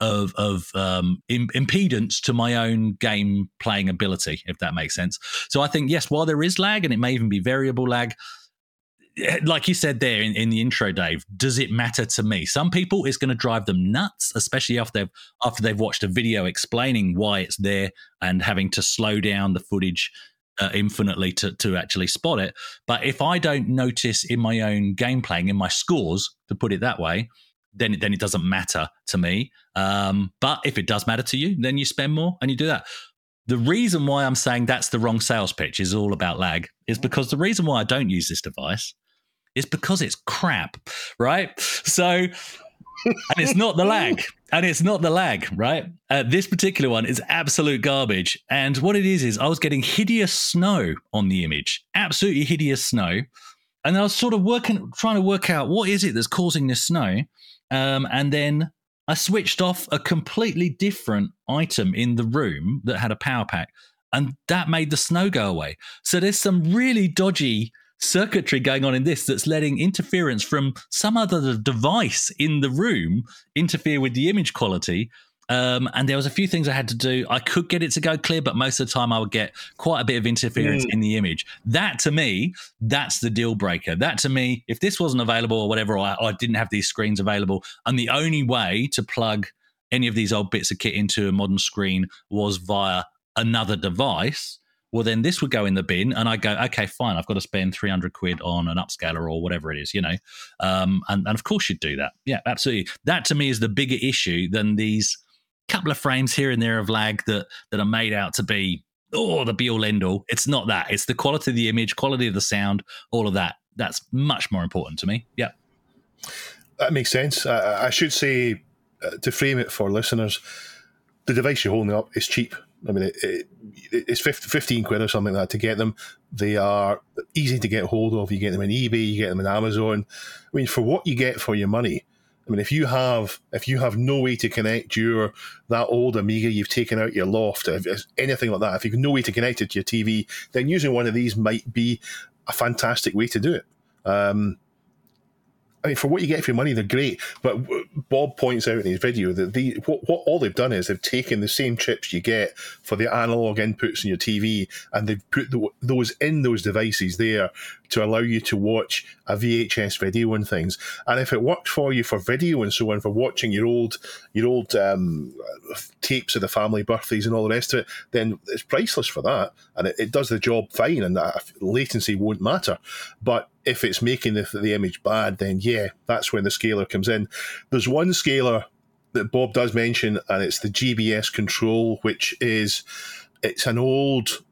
of of um, Im- impedance to my own game playing ability, if that makes sense. So I think yes, while there is lag and it may even be variable lag, like you said there in, in the intro, Dave, does it matter to me? Some people it's going to drive them nuts, especially after they've after they've watched a video explaining why it's there and having to slow down the footage uh, infinitely to to actually spot it. But if I don't notice in my own game playing, in my scores, to put it that way, then then it doesn't matter to me. Um, but if it does matter to you, then you spend more and you do that. The reason why I'm saying that's the wrong sales pitch is all about lag is because the reason why I don't use this device it's because it's crap, right? So, and it's not the lag. And it's not the lag, right? Uh, this particular one is absolute garbage. And what it is, is I was getting hideous snow on the image, absolutely hideous snow. And I was sort of working, trying to work out what is it that's causing this snow. Um, and then I switched off a completely different item in the room that had a power pack, and that made the snow go away. So there's some really dodgy circuitry going on in this that's letting interference from some other device in the room interfere with the image quality. Um, and there was a few things I had to do. I could get it to go clear, but most of the time I would get quite a bit of interference mm. in the image. That to me, that's the deal breaker. That to me, if this wasn't available or whatever, or I, or I didn't have these screens available, and the only way to plug any of these old bits of kit into a modern screen was via another device, well, then this would go in the bin, and I go, okay, fine, I've got to spend 300 quid on an upscaler or whatever it is, you know. Um, and, and of course, you'd do that. Yeah, absolutely. That to me is the bigger issue than these couple of frames here and there of lag that that are made out to be oh the be all end all. It's not that. It's the quality of the image, quality of the sound, all of that. That's much more important to me. Yeah, that makes sense. I, I should say uh, to frame it for listeners, the device you're holding up is cheap. I mean, it, it, it's 15 quid or something like that to get them. They are easy to get hold of. You get them in eBay, you get them in Amazon. I mean, for what you get for your money, I mean, if you have if you have no way to connect your that old Amiga you've taken out your loft, if, if anything like that, if you've no way to connect it to your TV, then using one of these might be a fantastic way to do it. Um, I mean, for what you get for your money, they're great. But Bob points out in his video that the what, what all they've done is they've taken the same chips you get for the analog inputs in your TV, and they've put the, those in those devices there to allow you to watch a VHS video and things. And if it works for you for video and so on, for watching your old your old um, tapes of the family birthdays and all the rest of it, then it's priceless for that, and it, it does the job fine, and that latency won't matter. But if it's making the, the image bad, then yeah, that's when the scaler comes in. There's one scaler that Bob does mention, and it's the GBS control, which is it's an old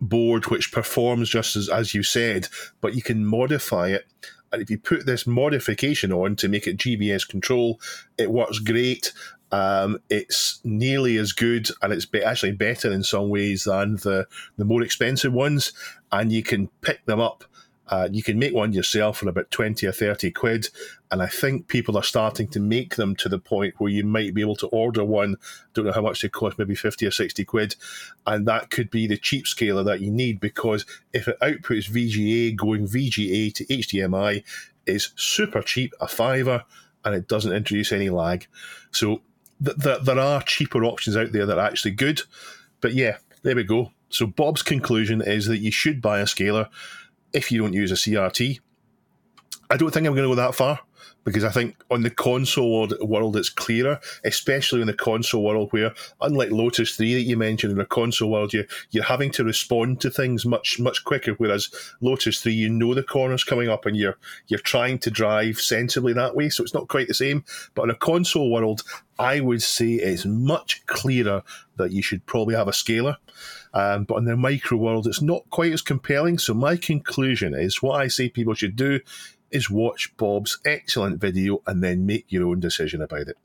board which performs just as, as you said, but you can modify it. And if you put this modification on to make it GBS control, it works great. Um, it's nearly as good, and it's be- actually better in some ways than the the more expensive ones. And you can pick them up uh, you can make one yourself for about 20 or 30 quid. And I think people are starting to make them to the point where you might be able to order one. Don't know how much they cost, maybe 50 or 60 quid. And that could be the cheap scaler that you need because if it outputs VGA, going VGA to HDMI is super cheap, a fiver, and it doesn't introduce any lag. So th- th- there are cheaper options out there that are actually good. But yeah, there we go. So Bob's conclusion is that you should buy a scaler if you don't use a CRT. I don't think I'm going to go that far because I think on the console world, it's clearer, especially in the console world where, unlike Lotus 3 that you mentioned, in the console world, you, you're having to respond to things much, much quicker, whereas Lotus 3, you know the corner's coming up and you're, you're trying to drive sensibly that way, so it's not quite the same. But in a console world, I would say it's much clearer that you should probably have a scaler. Um, but in the micro world, it's not quite as compelling. So my conclusion is what I say people should do is watch Bob's excellent video and then make your own decision about it.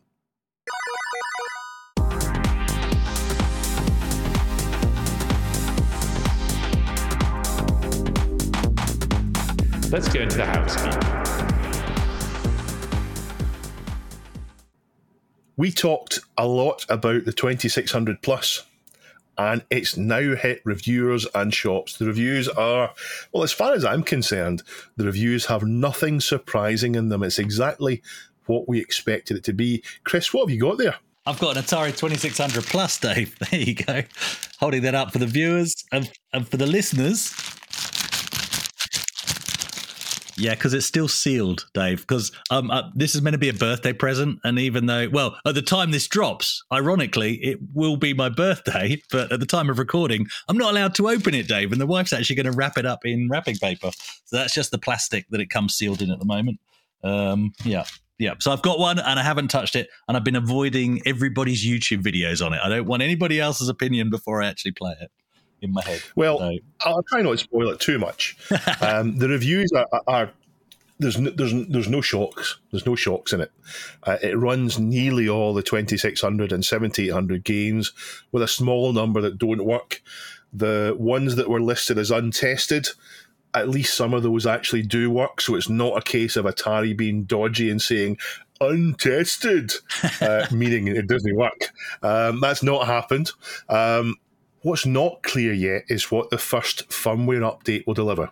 Let's go into the house. We talked a lot about the 2600 Plus and it's now hit reviewers and shops. The reviews are, well, as far as I'm concerned, the reviews have nothing surprising in them. It's exactly what we expected it to be. Chris, what have you got there? I've got an Atari 2600 Plus, Dave. There you go. Holding that up for the viewers and, and for the listeners. Yeah, because it's still sealed, Dave. Because um, uh, this is meant to be a birthday present, and even though, well, at the time this drops, ironically, it will be my birthday. But at the time of recording, I'm not allowed to open it, Dave, and the wife's actually going to wrap it up in wrapping paper. So that's just the plastic that it comes sealed in at the moment. Um, yeah, yeah. So I've got one, and I haven't touched it, and I've been avoiding everybody's YouTube videos on it. I don't want anybody else's opinion before I actually play it in my head. Well. I'll try not to spoil it too much. um, the reviews are, are there's no, there's there's no shocks. There's no shocks in it. Uh, it runs nearly all the 2600 and 7800 games, with a small number that don't work. The ones that were listed as untested, at least some of those actually do work. So it's not a case of Atari being dodgy and saying untested, uh, meaning it doesn't work. Um, that's not happened. Um, What's not clear yet is what the first firmware update will deliver.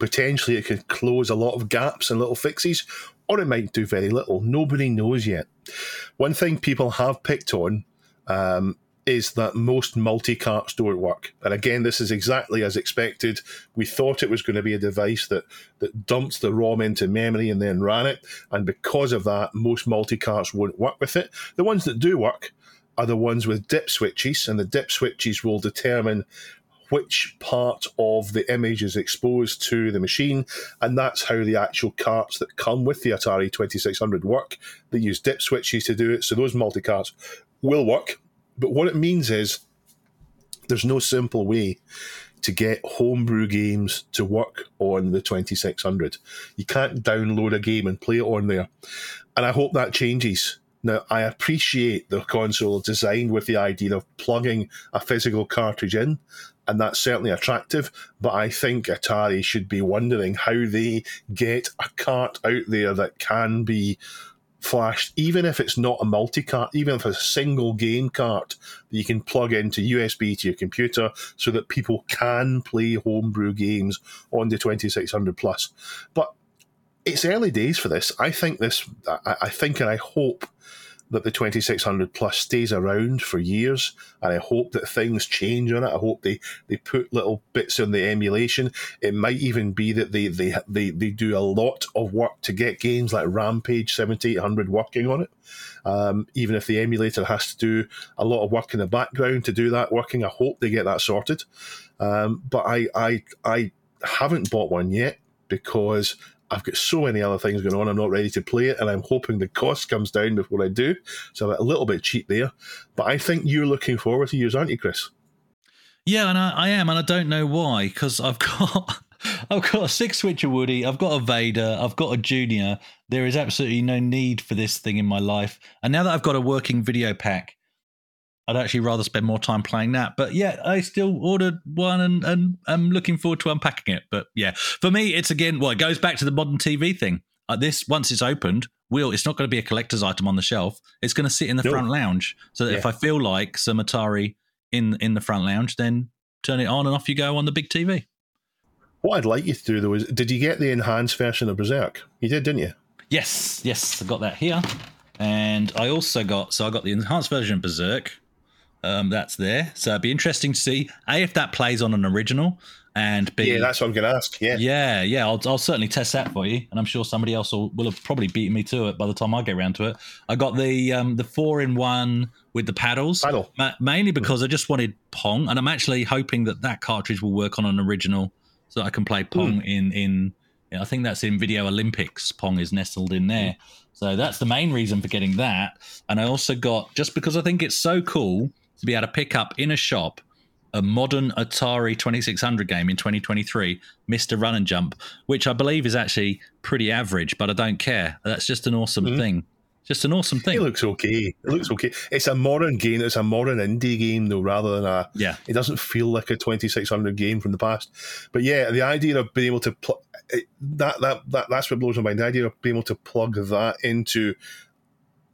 Potentially, it could close a lot of gaps and little fixes, or it might do very little. Nobody knows yet. One thing people have picked on um, is that most multi carts don't work. And again, this is exactly as expected. We thought it was going to be a device that, that dumped the ROM into memory and then ran it. And because of that, most multi carts won't work with it. The ones that do work are the ones with dip switches, and the dip switches will determine which part of the image is exposed to the machine, and that's how the actual carts that come with the Atari 2600 work. They use dip switches to do it, so those multi carts will work. But what it means is there's no simple way to get homebrew games to work on the 2600. You can't download a game and play it on there. And I hope that changes. Now, I appreciate the console designed with the idea of plugging a physical cartridge in, and that's certainly attractive. But I think Atari should be wondering how they get a cart out there that can be flashed, even if it's not a multi cart, even if it's a single game cart that you can plug into USB to your computer so that people can play homebrew games on the 2600 plus. But it's early days for this. I think this, I, I think and I hope that the 2600 plus stays around for years and i hope that things change on it. I hope they they put little bits on the emulation. It might even be that they they they, they do a lot of work to get games like rampage 7800 working on it. Um, even if the emulator has to do a lot of work in the background to do that working i hope they get that sorted. Um, but i i i haven't bought one yet because I've got so many other things going on. I'm not ready to play it, and I'm hoping the cost comes down before I do. So I'm a little bit cheap there. But I think you're looking forward to yours, aren't you, Chris? Yeah, and I, I am, and I don't know why because I've got. I've got a six switcher Woody. I've got a Vader. I've got a Junior. There is absolutely no need for this thing in my life. And now that I've got a working Videopac, I'd actually rather spend more time playing that. But yeah, I still ordered one and, and I'm looking forward to unpacking it. But yeah, for me, it's again, well, it goes back to the modern TV thing. Uh, this, once it's opened, will it's not going to be a collector's item on the shelf. It's going to sit in the No. front lounge. So that if I feel like some Atari in in the front lounge, then turn it on and off you go on the big TV. What I'd like you to do though is, did you get the enhanced version of Berserk? You did, didn't you? Yes, yes, I got that here, and I also got so I got the enhanced version of Berserk. Um, that's there. So it'd be interesting to see a if that plays on an original, and b Yeah, that's what I'm going to ask. Yeah. yeah, yeah, I'll, I'll certainly test that for you, and I'm sure somebody else will, will have probably beaten me to it by the time I get around to it. I got the um, the four in one with the paddles, Paddle. ma- mainly because I just wanted Pong, and I'm actually hoping that that cartridge will work on an original, so I can play Pong in in. I think that's in Video Olympics. Pong is nestled in there, so that's the main reason for getting that. And I also got just because I think it's so cool to be able to pick up in a shop a modern Atari 2600 game in 2023, Mr. Run and Jump, which I believe is actually pretty average, but I don't care. That's just an awesome Mhm. thing. Just an awesome thing. It looks okay. It looks okay. It's a modern game. It's a modern indie game, though, rather than a. Yeah. It doesn't feel like a 2600 game from the past. But yeah, the idea of being able to pl- it, that, that that that's what blows my mind. The idea of being able to plug that into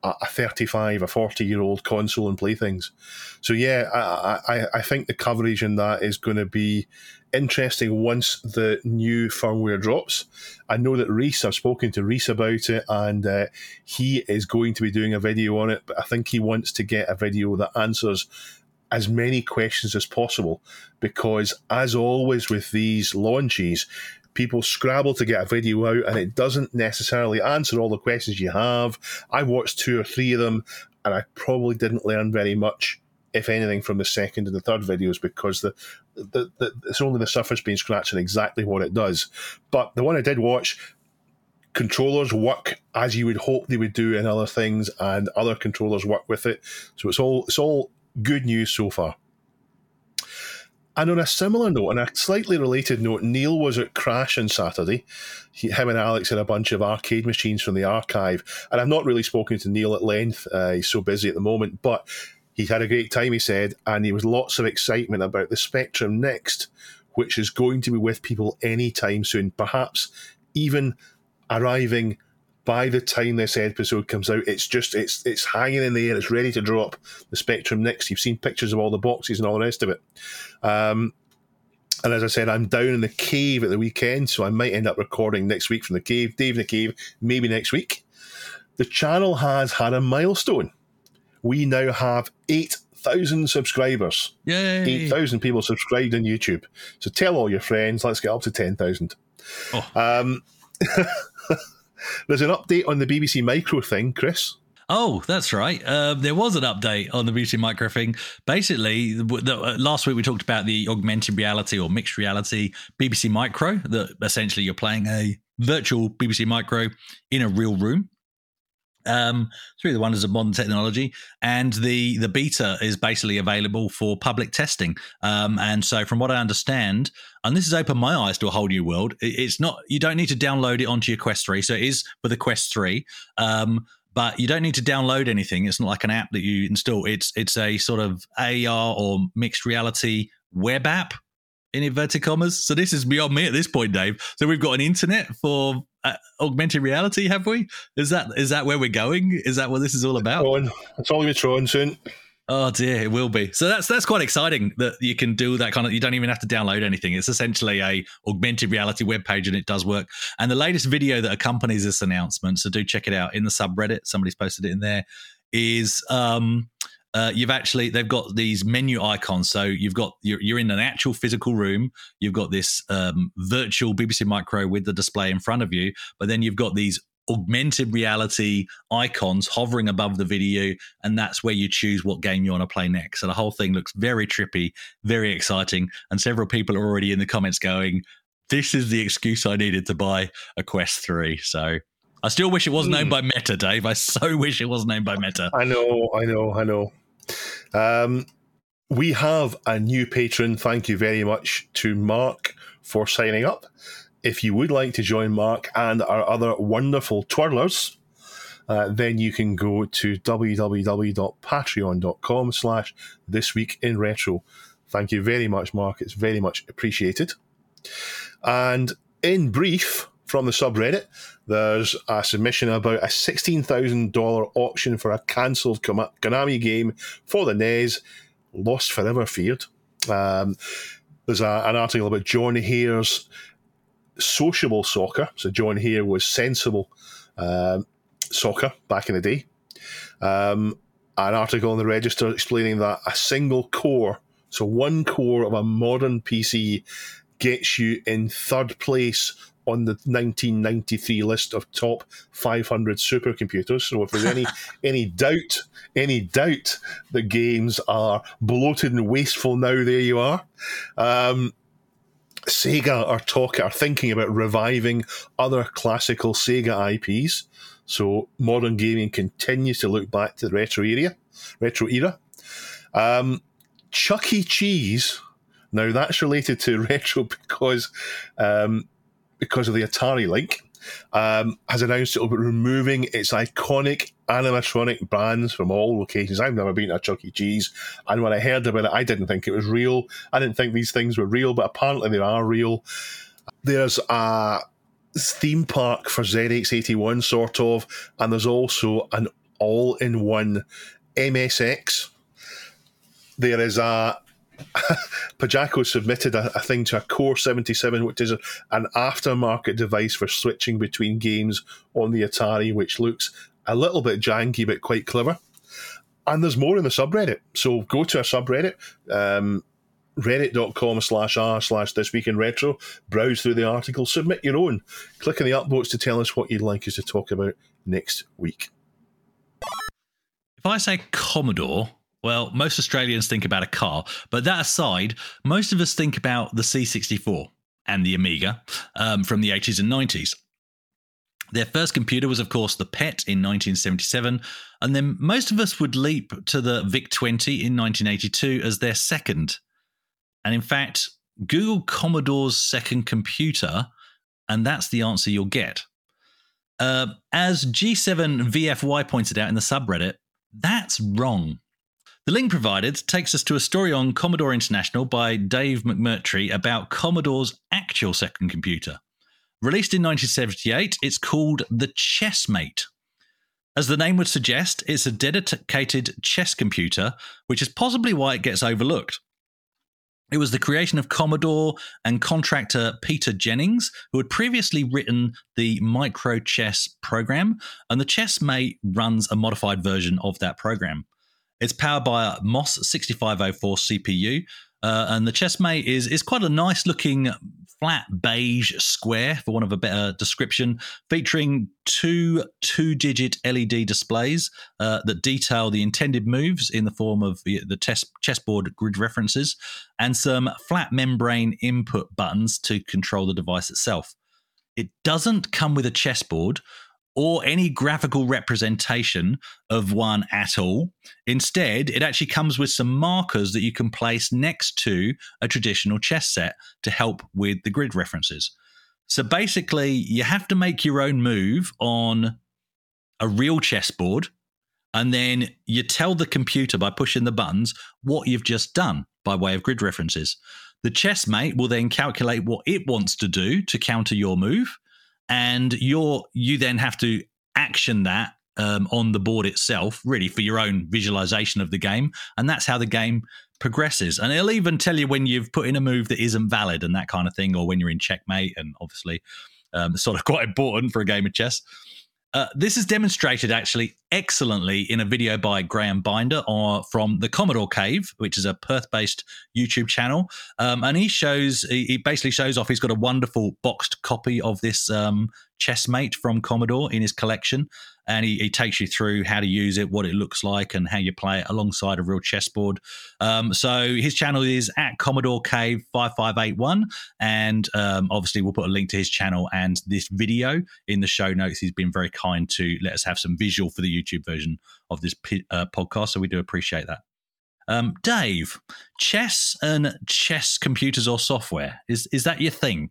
a, a 35, a 40 year old console and play things. So yeah, I, I I think the coverage in that is going to be interesting once the new firmware drops. I know that Reese, I've spoken to Reese about it, and uh, he is going to be doing a video on it. But I think he wants to get a video that answers as many questions as possible because, as always with these launches, people scrabble to get a video out and it doesn't necessarily answer all the questions you have. I watched two or three of them and I probably didn't learn very much, if anything, from the second and the third videos because the, the, the it's only the surface being scratched and exactly what it does. But the one I did watch, controllers work as you would hope they would do in other things, and other controllers work with it. So it's all it's all good news so far. And on a similar note, on a slightly related note, Neil was at Crash on Saturday. He, him and Alex had a bunch of arcade machines from the archive. And I've not really spoken to Neil at length. Uh, he's so busy at the moment. But he had a great time, he said. And there was lots of excitement about the Spectrum Next, which is going to be with people anytime soon. Perhaps even arriving by the time this episode comes out, it's just it's it's hanging in the air. It's ready to drop. The Spectrum Next. You've seen pictures of all the boxes and all the rest of it. Um, and as I said, I'm down in the cave at the weekend, so I might end up recording next week from the cave. Dave in the cave, maybe next week. The channel has had a milestone. We now have eight thousand subscribers. Yay! Eight thousand people subscribed on YouTube. So tell all your friends. Let's get up to ten thousand. Oh. Um, there's an update on the BBC Micro thing, Chris. Oh, that's right. Uh, there was an update on the BBC Micro thing. Basically, the, the, uh, last week we talked about the augmented reality or mixed reality BBC Micro. That essentially you're playing a virtual BBC Micro in a real room. Um, through the wonders of modern technology, and the the beta is basically available for public testing. Um, and so, from what I understand, and this has opened my eyes to a whole new world. it- it's not you don't need to download it onto your Quest Three, so it is for the Quest Three. Um, but you don't need to download anything. It's not like an app that you install. It's it's a sort of AR or mixed reality web app in inverted commas. So this is beyond me at this point, Dave. So we've got an internet for uh, augmented reality, have we? Is that is that where we're going? Is that what this is all about? It's all going to Tron soon. Oh dear, it will be. So that's that's quite exciting that you can do that kind of. You don't even have to download anything. It's essentially a augmented reality web page, and it does work. And the latest video that accompanies this announcement, so do check it out in the subreddit. Somebody's posted it in there. Is um, uh, you've actually they've got these menu icons. So you've got you're, you're in an actual physical room. You've got this um, virtual BBC Micro with the display in front of you, but then you've got these augmented reality icons hovering above the video, and that's where you choose what game you want to play next. So the whole thing looks very trippy, very exciting, and several people are already in the comments going, "This is the excuse I needed to buy a Quest 3." So I still wish it wasn't owned by Meta, Dave. I so wish it wasn't owned by Meta. I know, I know, I know. Um, we have a new patron. Thank you very much to Mark for signing up. If you would like to join Mark and our other wonderful twirlers, uh, then you can go to www.patreon.com slash this week in retro. Thank you very much, Mark. It's very much appreciated. And in brief, from the subreddit, there's a submission about a $16,000 auction for a cancelled Konami game for the NES, Lost Forever Feared. Um, there's a, an article about Jon Hare's sociable soccer. So Jon Hare was sensible um, soccer back in the day. Um, an article in the Register explaining that a single core, so one core of a modern PC, gets you in third place on the 1993 list of top 500 supercomputers. So if there's any any doubt, any doubt that games are bloated and wasteful now, there you are. Um, Sega are talking, are thinking about reviving other classical Sega IPs. So modern gaming continues to look back to the retro era. Retro era. Um, Chuck E. Cheese. Now that's related to retro because um, because of the Atari link. Um, has announced it will be removing its iconic animatronic brands from all locations. I've never been to a Chuck E. Cheese, and when I heard about it, I didn't think it was real. I didn't think these things were real, but apparently they are real. There's a theme park for ZX81, sort of, and there's also an all in one MSX. There is a Pajako submitted a, a thing to a Core 77, which is a, an aftermarket device for switching between games on the Atari, which looks a little bit janky but quite clever. And there's more in the subreddit. So go to our subreddit, um, reddit.com slash r slash this week in retro, browse through the article, submit your own. Click on the upvotes to tell us what you'd like us to talk about next week. If I say Commodore, well, most Australians think about a car, but that aside, most of us think about the C64 and the Amiga um, from the 80s and 90s. Their first computer was, of course, the PET in 1977, and then most of us would leap to the VIC 20 in 1982 as their second. And in fact, Google Commodore's second computer, and that's the answer you'll get. Uh, as G7VFY pointed out in the subreddit, that's wrong. The link provided takes us to a story on Commodore International by Dave McMurtry about Commodore's actual second computer. Released in 1978, it's called the Chessmate. As the name would suggest, it's a dedicated chess computer, which is possibly why it gets overlooked. It was the creation of Commodore and contractor Peter Jennings, who had previously written the Micro Chess program, and the Chessmate runs a modified version of that program. It's powered by a MOS 6504 CPU, Uh, and the chessmate is is quite a nice looking flat beige square, for want of a better description, featuring two two digit LED displays uh, that detail the intended moves in the form of the, test, chessboard grid references and some flat membrane input buttons to control the device itself. It doesn't come with a chessboard, or any graphical representation of one at all. Instead, it actually comes with some markers that you can place next to a traditional chess set to help with the grid references. So basically, you have to make your own move on a real chessboard, and then you tell the computer by pushing the buttons what you've just done by way of grid references. The chessmate will then calculate what it wants to do to counter your move and you're you then have to action that um, on the board itself, really for your own visualization of the game, and that's how the game progresses. And it'll even tell you when you've put in a move that isn't valid and that kind of thing, or when you're in checkmate, and obviously, um, sort of quite important for a game of chess. Uh, this is demonstrated actually excellently in a video by Graham Binder or from the Commodore Cave, which is a Perth-based YouTube channel, um, and he shows he basically shows off. He's got a wonderful boxed copy of this um, chessmate from Commodore in his collection, and he, he, takes you through how to use it, what it looks like, and how you play it alongside a real chessboard. Um, so his channel is at Commodore Cave five five eight one, and um, obviously we'll put a link to his channel and this video in the show notes. He's been very kind to let us have some visual for the YouTube version of this uh, podcast, so we do appreciate that. Um, Dave, chess and chess computers or software is is that your thing?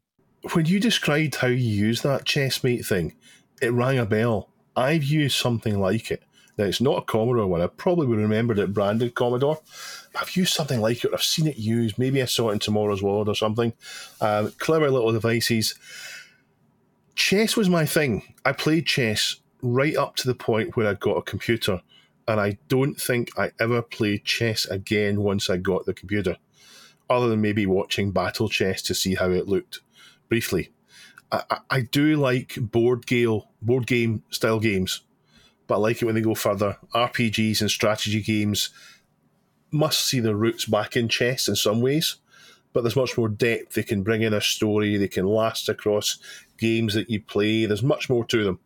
When you described how you use that chessmate thing, it rang a bell I've used something like it. Now, it's not a Commodore one. I probably would remember it branded Commodore. I've used something like it. I've seen it used. Maybe I saw it in Tomorrow's World or something. Um, clever little devices. Chess was my thing. I played chess right up to the point where I got a computer. And I don't think I ever played chess again once I got the computer, other than maybe watching Battle Chess to see how it looked briefly. I, I do like board game board game style games, but I like it when they go further. RPGs and strategy games must see their roots back in chess in some ways, but there's much more depth. They can bring in a story. They can last across games that you play. There's much more to them.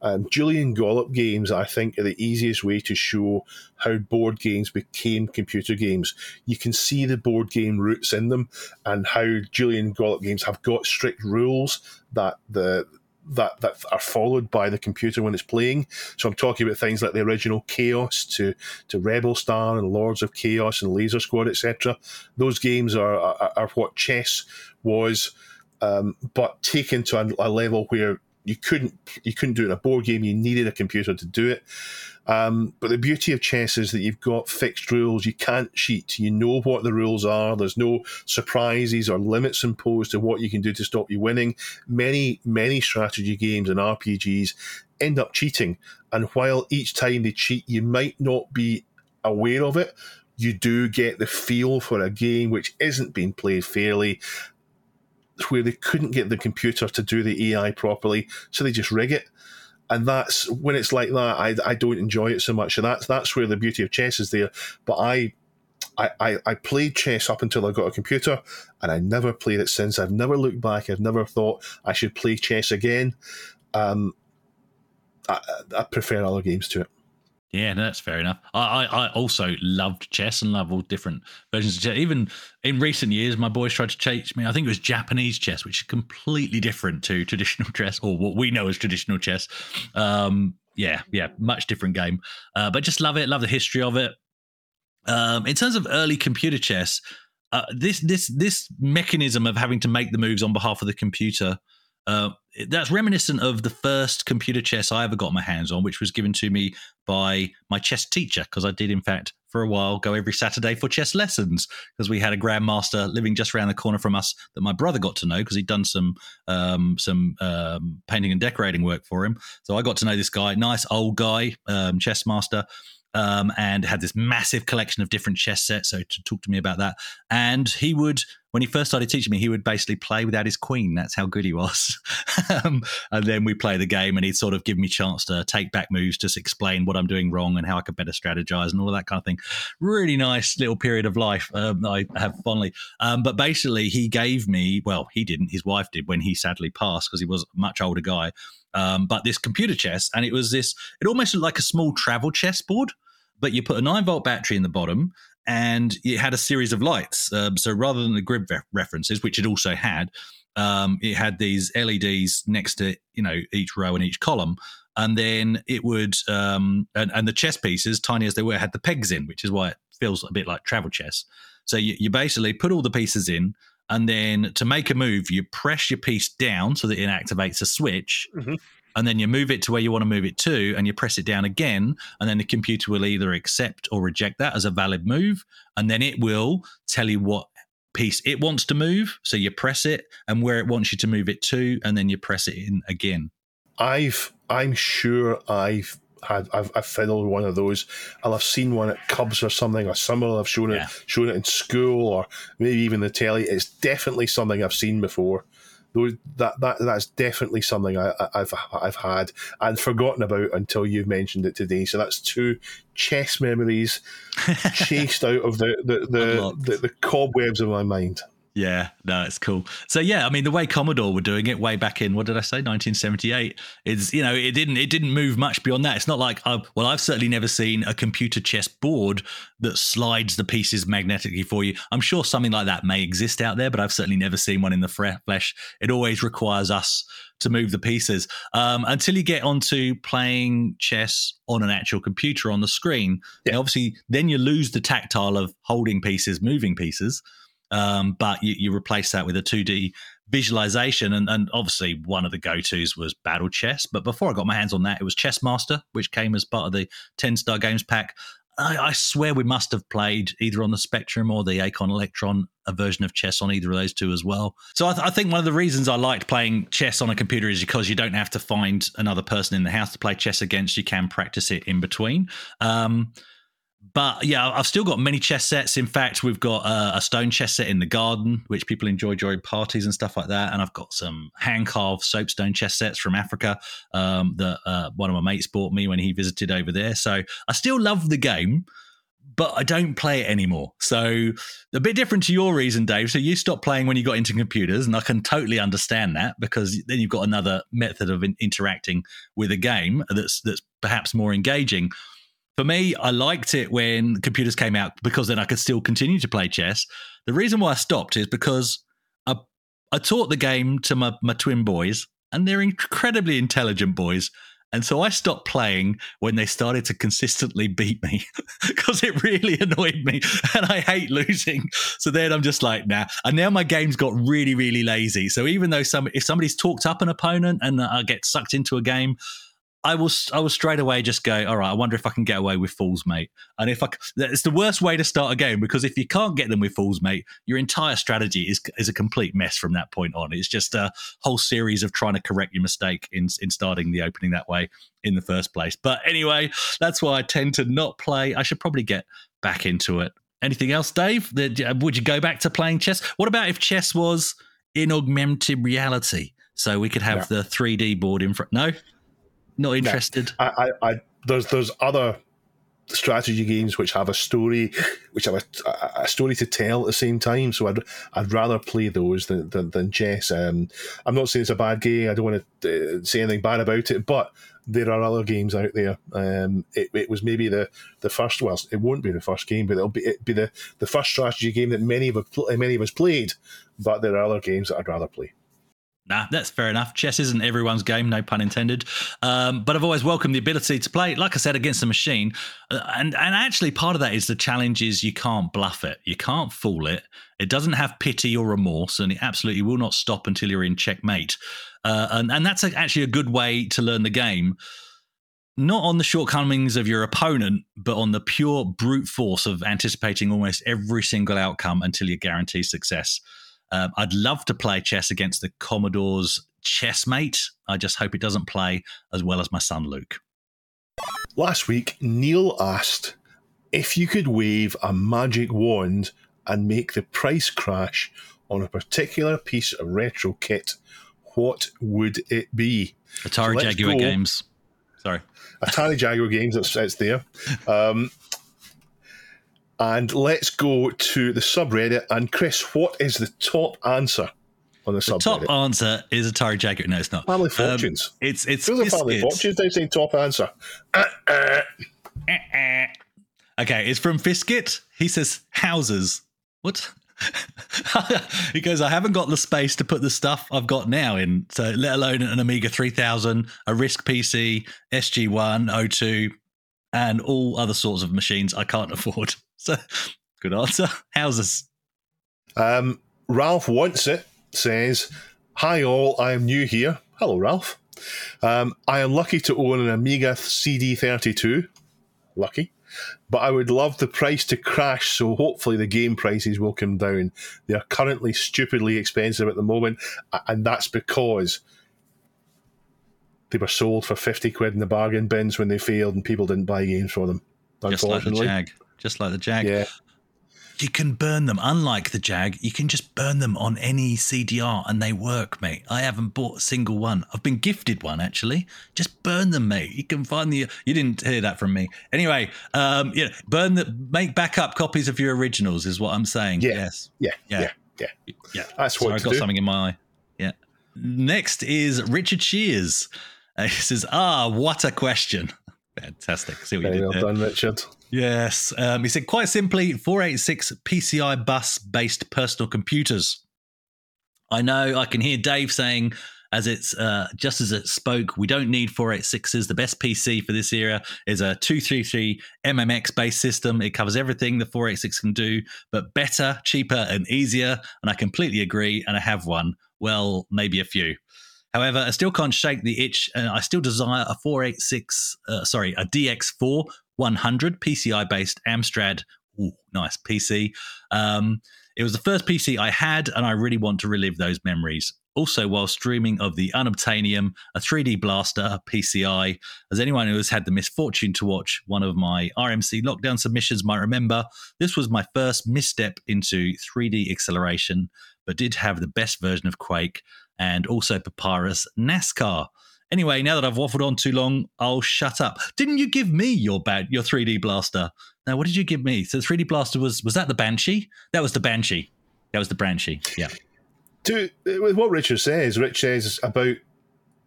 Um, Julian Gollop games, I think, are the easiest way to show how board games became computer games. You can see the board game roots in them and how Julian Gollop games have got strict rules that the that that are followed by the computer when it's playing. So I'm talking about things like the original Chaos to to Rebel Star and Lords of Chaos and Laser Squad, etc. Those games are, are, are what chess was um, but taken to a, a, level where you couldn't you couldn't do it in a board game. You needed a computer to do it. Um, but the beauty of chess is that you've got fixed rules. You can't cheat. You know what the rules are. There's no surprises or limits imposed to what you can do to stop you winning. Many many strategy games and RPGs end up cheating, and while each time they cheat, you might not be aware of it you do get the feel for a game which isn't being played fairly where they couldn't get the computer to do the AI properly, so they just rig it. And that's when it's like that. I, I don't enjoy it so much, and that's that's where the beauty of chess is there. But I I, I, played chess up until I got a computer and I never played it since. I've never looked back. I've never thought I should play chess again. Um, I, I prefer other games to it. Yeah, no, that's fair enough. I, I, I, also loved chess and love all different versions of chess. Even in recent years, my boys tried to teach me. I think it was Japanese chess, which is completely different to traditional chess, or what we know as traditional chess. Um, yeah, yeah, much different game. Uh, but just love it. Love the history of it. Um, in terms of early computer chess, uh, this this this mechanism of having to make the moves on behalf of the computer uh, that's reminiscent of the first computer chess I ever got my hands on, which was given to me by my chess teacher, because I did, in fact, for a while go every Saturday for chess lessons, because we had a grandmaster living just around the corner from us that my brother got to know because he'd done some um, some um, painting and decorating work for him. So I got to know this guy, nice old guy, um, chess master. Um, and had this massive collection of different chess sets. So to talk to me about that, and he would when he first started teaching me, he would basically play without his queen. That's how good he was. um, and then we play the game, and he'd sort of give me chance to take back moves, just explain what I'm doing wrong and how I could better strategize and all of that kind of thing. Really nice little period of life um, I have fondly. Um, but basically, he gave me, well, he didn't, his wife did when he sadly passed because he was a much older guy. Um, but this computer chess, and it was this, it almost looked like a small travel chessboard but you put a 9 volt battery in the bottom and it had a series of lights. Um, so rather than the grid re- references, which it also had, um, it had these LEDs next to you know each row and each column, and then it would um, and, and the chess pieces, tiny as they were, had the pegs in, which is why it feels a bit like travel chess. So you, you basically put all the pieces in, and then to make a move, you press your piece down so that it activates a switch. Mm-hmm and then you move it to where you want to move it to and you press it down again and then the computer will either accept or reject that as a valid move and then it will tell you what piece it wants to move so you press it and where it wants you to move it to and then you press it in again i've i'm sure i've had I've, I've fiddled one of those. I'll have seen one at Cubs or something, or similar. I've shown yeah. it shown it in school, or maybe even the telly. It's definitely something I've seen before those that, that that's definitely something I, have I've had and forgotten about until you've mentioned it today. So that's two chess memories chased out of the the the, the, the cobwebs of my mind. Yeah, no, it's cool. So yeah, I mean, the way Commodore were doing it way back in what did I say, 1978, is you know it didn't it didn't move much beyond that. It's not like uh, well, I've certainly never seen a computer chess board that slides the pieces magnetically for you. I'm sure something like that may exist out there, but I've certainly never seen one in the flesh. It always requires us to move the pieces um, until you get onto playing chess on an actual computer on the screen. Yeah. obviously, then you lose the tactile of holding pieces, moving pieces. Um, but you, you, replace that with a 2D visualization. And, and obviously, one of the go tos was Battle Chess. But before I got my hands on that, it was Chess Master, which came as part of the 10 star games pack. I, I, swear we must have played either on the Spectrum or the Acorn Electron a version of chess on either of those two as well. So I, th- I, think one of the reasons I liked playing chess on a computer is because you don't have to find another person in the house to play chess against. You can practice it in between. Um, but yeah, I've still got many chess sets. In fact, we've got uh, a stone chess set in the garden, which people enjoy during parties and stuff like that. And I've got some hand carved soapstone chess sets from Africa um, that uh, one of my mates bought me when he visited over there. So I still love the game, but I don't play it anymore. So a bit different to your reason, Dave. So you stopped playing when you got into computers, and I can totally understand that because then you've got another method of interacting with a game that's that's perhaps more engaging. For me, I liked it when computers came out because then I could still continue to play chess. The reason why I stopped is because I, I taught the game to my, my twin boys, and they're incredibly intelligent boys. And so I stopped playing when they started to consistently beat me because it really annoyed me and I hate losing. So then I'm just like, nah. And now my game's got really, really lazy. So even though some, if somebody's talked up an opponent and I get sucked into a game, I will I will straight away just go, all right, I wonder if I can get away with fools, mate. And if I it's the worst way to start a game because if you can't get them with fools, mate, your entire strategy is is a complete mess from that point on. It's just a whole series of trying to correct your mistake in in starting the opening that way in the first place. But anyway, that's why I tend to not play. I should probably get back into it. Anything else, Dave? Uh, would you go back to playing chess? What about if chess was in augmented reality? So we could have yeah. the 3D board in front. No? Not interested. I, I, I, there's there's other strategy games which have a story, which have a, a, story to tell at the same time. So I'd I'd rather play those than than, than chess. Um, I'm not saying it's a bad game. I don't want to uh, say anything bad about it, but there are other games out there. Um, it, it was maybe the, the first. Well, it won't be the first game, but it'll be it be the, the first strategy game that many of many of us played. But there are other games that I'd rather play. Nah, that's fair enough. Chess isn't everyone's game, no pun intended. Um, but I've always welcomed the ability to play, like I said, against a machine. Uh, and and actually, part of that is the challenge is you can't bluff it, you can't fool it. It doesn't have pity or remorse, and it absolutely will not stop until you're in checkmate. Uh, and and that's actually a good way to learn the game. Not on the shortcomings of your opponent, but on the pure brute force of anticipating almost every single outcome until you guarantee success. Um, I'd love to play chess against the Commodore's chessmate. I just hope it doesn't play as well as my son Luke. last week, Neil asked if you could wave a magic wand and make the price crash on a particular piece of retro kit, what would it be? Atari So Jaguar go. games. Sorry. Atari Jaguar games, it's, it's there. Um, and let's go to the subreddit. And Chris, what is the top answer on the, The subreddit? top answer is Atari Jaguar. No, it's not. Family Um, Fortunes. it's it's Those are Family. Fortunes. They say top answer. Uh, uh. Okay, it's from Fiskit. He says houses. What? he goes, I haven't got the space to put the stuff I've got now in, so let alone an Amiga 3000, a RISC PC, SGI, O2, and all other sorts of machines I can't afford. So, good answer. Houses. Um, Ralph wants it. Says, "Hi all, I am new here. Hello, Ralph. Um, I am lucky to own an Amiga CD32. Lucky." But I would love the price to crash, so hopefully the game prices will come down. They are currently stupidly expensive at the moment, and that's because they were sold for 50 quid in the bargain bins when they failed and people didn't buy games for them. Just like the Jag. Just like the Jag. Yeah. You can burn them. Unlike the Jag, you can just burn them on any CDR and they work, mate. I haven't bought a single one. I've been gifted one actually. Just burn them, mate. You can find the. You didn't hear that from me. Anyway, um, yeah, burn the. Make backup copies of your originals is what I'm saying. Yeah. Yes. Yeah. Yeah. Yeah. Yeah. Yeah. That's Sorry, what I got do. something in my eye. Yeah. Next is Richard Shears. Uh, he says, "Ah, what a question." Fantastic. See what you did well there. done, Richard. Yes. Um, he said, quite simply, 486 PCI bus based personal computers. I know I can hear Dave saying, as it's uh, just as it spoke, we don't need 486s. The best PC for this era is a 233 MMX based system. It covers everything the 486 can do, but better, cheaper, and easier. And I completely agree. And I have one. Well, maybe a few. However, I still can't shake the itch. And I still desire a 486, uh, sorry, a DX4 100 PCI based Amstrad. Ooh, nice PC. Um, it was the first PC I had, and I really want to relive those memories. Also, while streaming of the Unobtainium, a 3D Blaster PCI, as anyone who has had the misfortune to watch one of my RMC lockdown submissions might remember, this was my first misstep into 3D acceleration, but did have the best version of Quake and also Papyrus NASCAR. Anyway, now that I've waffled on too long, I'll shut up. Didn't you give me your bad your 3D blaster? Now, what did you give me? So the 3D blaster was was that the Banshee? That was the Banshee. That was the Banshee. Yeah. to with what Richard says, Rich says about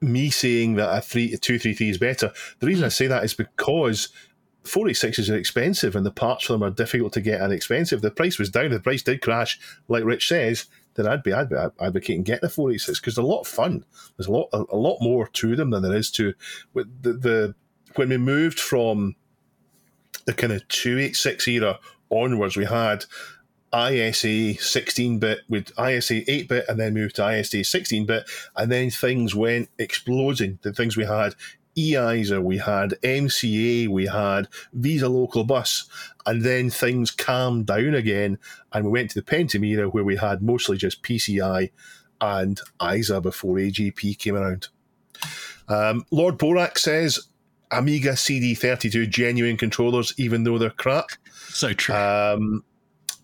me saying that a three a two three three is better. The reason I say that is because 486s are expensive and the parts for them are difficult to get and expensive. The price was down. The price did crash, like Rich says. Then I'd be I'd be advocating getting the four eight six because they're a lot of fun. There's a lot a, a lot more to them than there is to the, the when we moved from the kind of two eight six era onwards. We had ISA 16 bit with ISA 8 bit and then moved to ISA 16 bit, and then things went exploding. The things we had EISA, we had MCA, we had VESA Local Bus, and then things calmed down again, and we went to the Pentium era where we had mostly just PCI and ISA before AGP came around. Um, Lord Borak says Amiga CD32 genuine controllers, even though they're crap. So true. Um,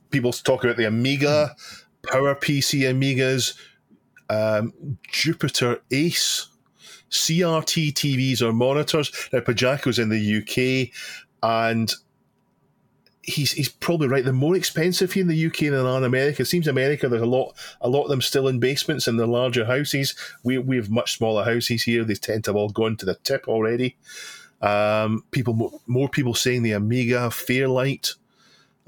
people talk about the Amiga, PowerPC Amigas, um, Jupiter Ace, CRT TVs or monitors. Now, Pajaco's in the UK, and he's he's probably right. They're more expensive here in the UK than in America. It seems America there's a lot a lot of them still in basements in the larger houses. We we have much smaller houses here. They tend to have all gone to the tip already. Um, people mo- more people saying the Amiga Fairlight.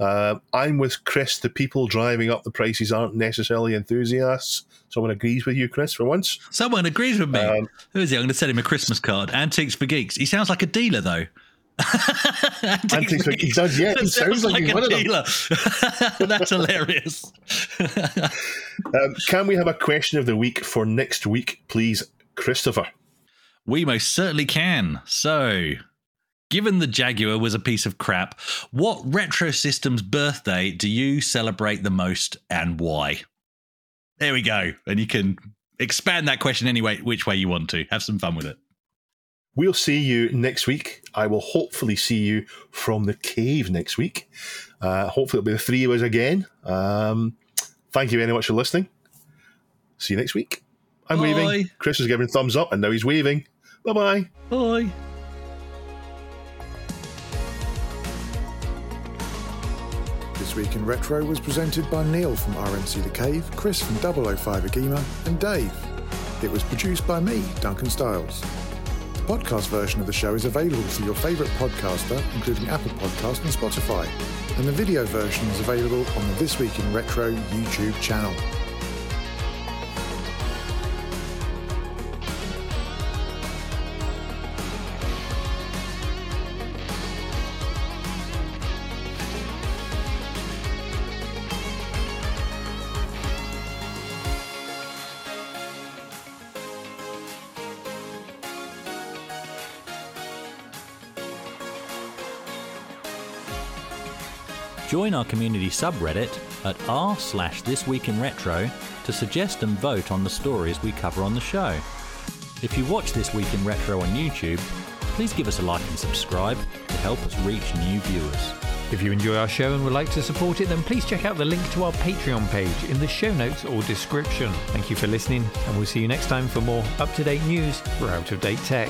Uh, I'm with Chris. The people driving up the prices aren't necessarily enthusiasts. Someone agrees with you, Chris, for once. Someone agrees with me. um, Who is he? I'm going to send him a Christmas card. Antiques for Geeks. He sounds like a dealer, though. Antiques for- he does, yeah, he sounds like he's a one of them. dealer. That's hilarious. Um, can we have a question of the week for next week, please, Christopher? We most certainly can. So, given the Jaguar was a piece of crap, what retro system's birthday do you celebrate the most and why? There we go. And you can expand that question anyway, which way you want to. Have some fun with it. We'll see you next week. I will hopefully see you from the cave next week. Uh, hopefully, it'll be the three of us again. Um, thank you very much for listening. See you next week. I'm Bye. waving. Chris is giving thumbs up, and now he's waving. Bye bye bye. This Week in Retro was presented by Neil from RMC The Cave, Chris from 005 Agema, and Dave. It was produced by me, Duncan Stiles. The podcast version of the show is available through your favourite podcaster, including Apple Podcast and Spotify, and the video version is available on the This Week in Retro YouTube channel. Join our community subreddit at r slash this week in retro to suggest and vote on the stories we cover on the show. If you watch This Week in Retro on YouTube, please give us a like and subscribe to help us reach new viewers. If you enjoy our show and would like to support it, then please check out the link to our Patreon page in the show notes or description. Thank you for listening, and we'll see you next time for more up to date news for out of date tech.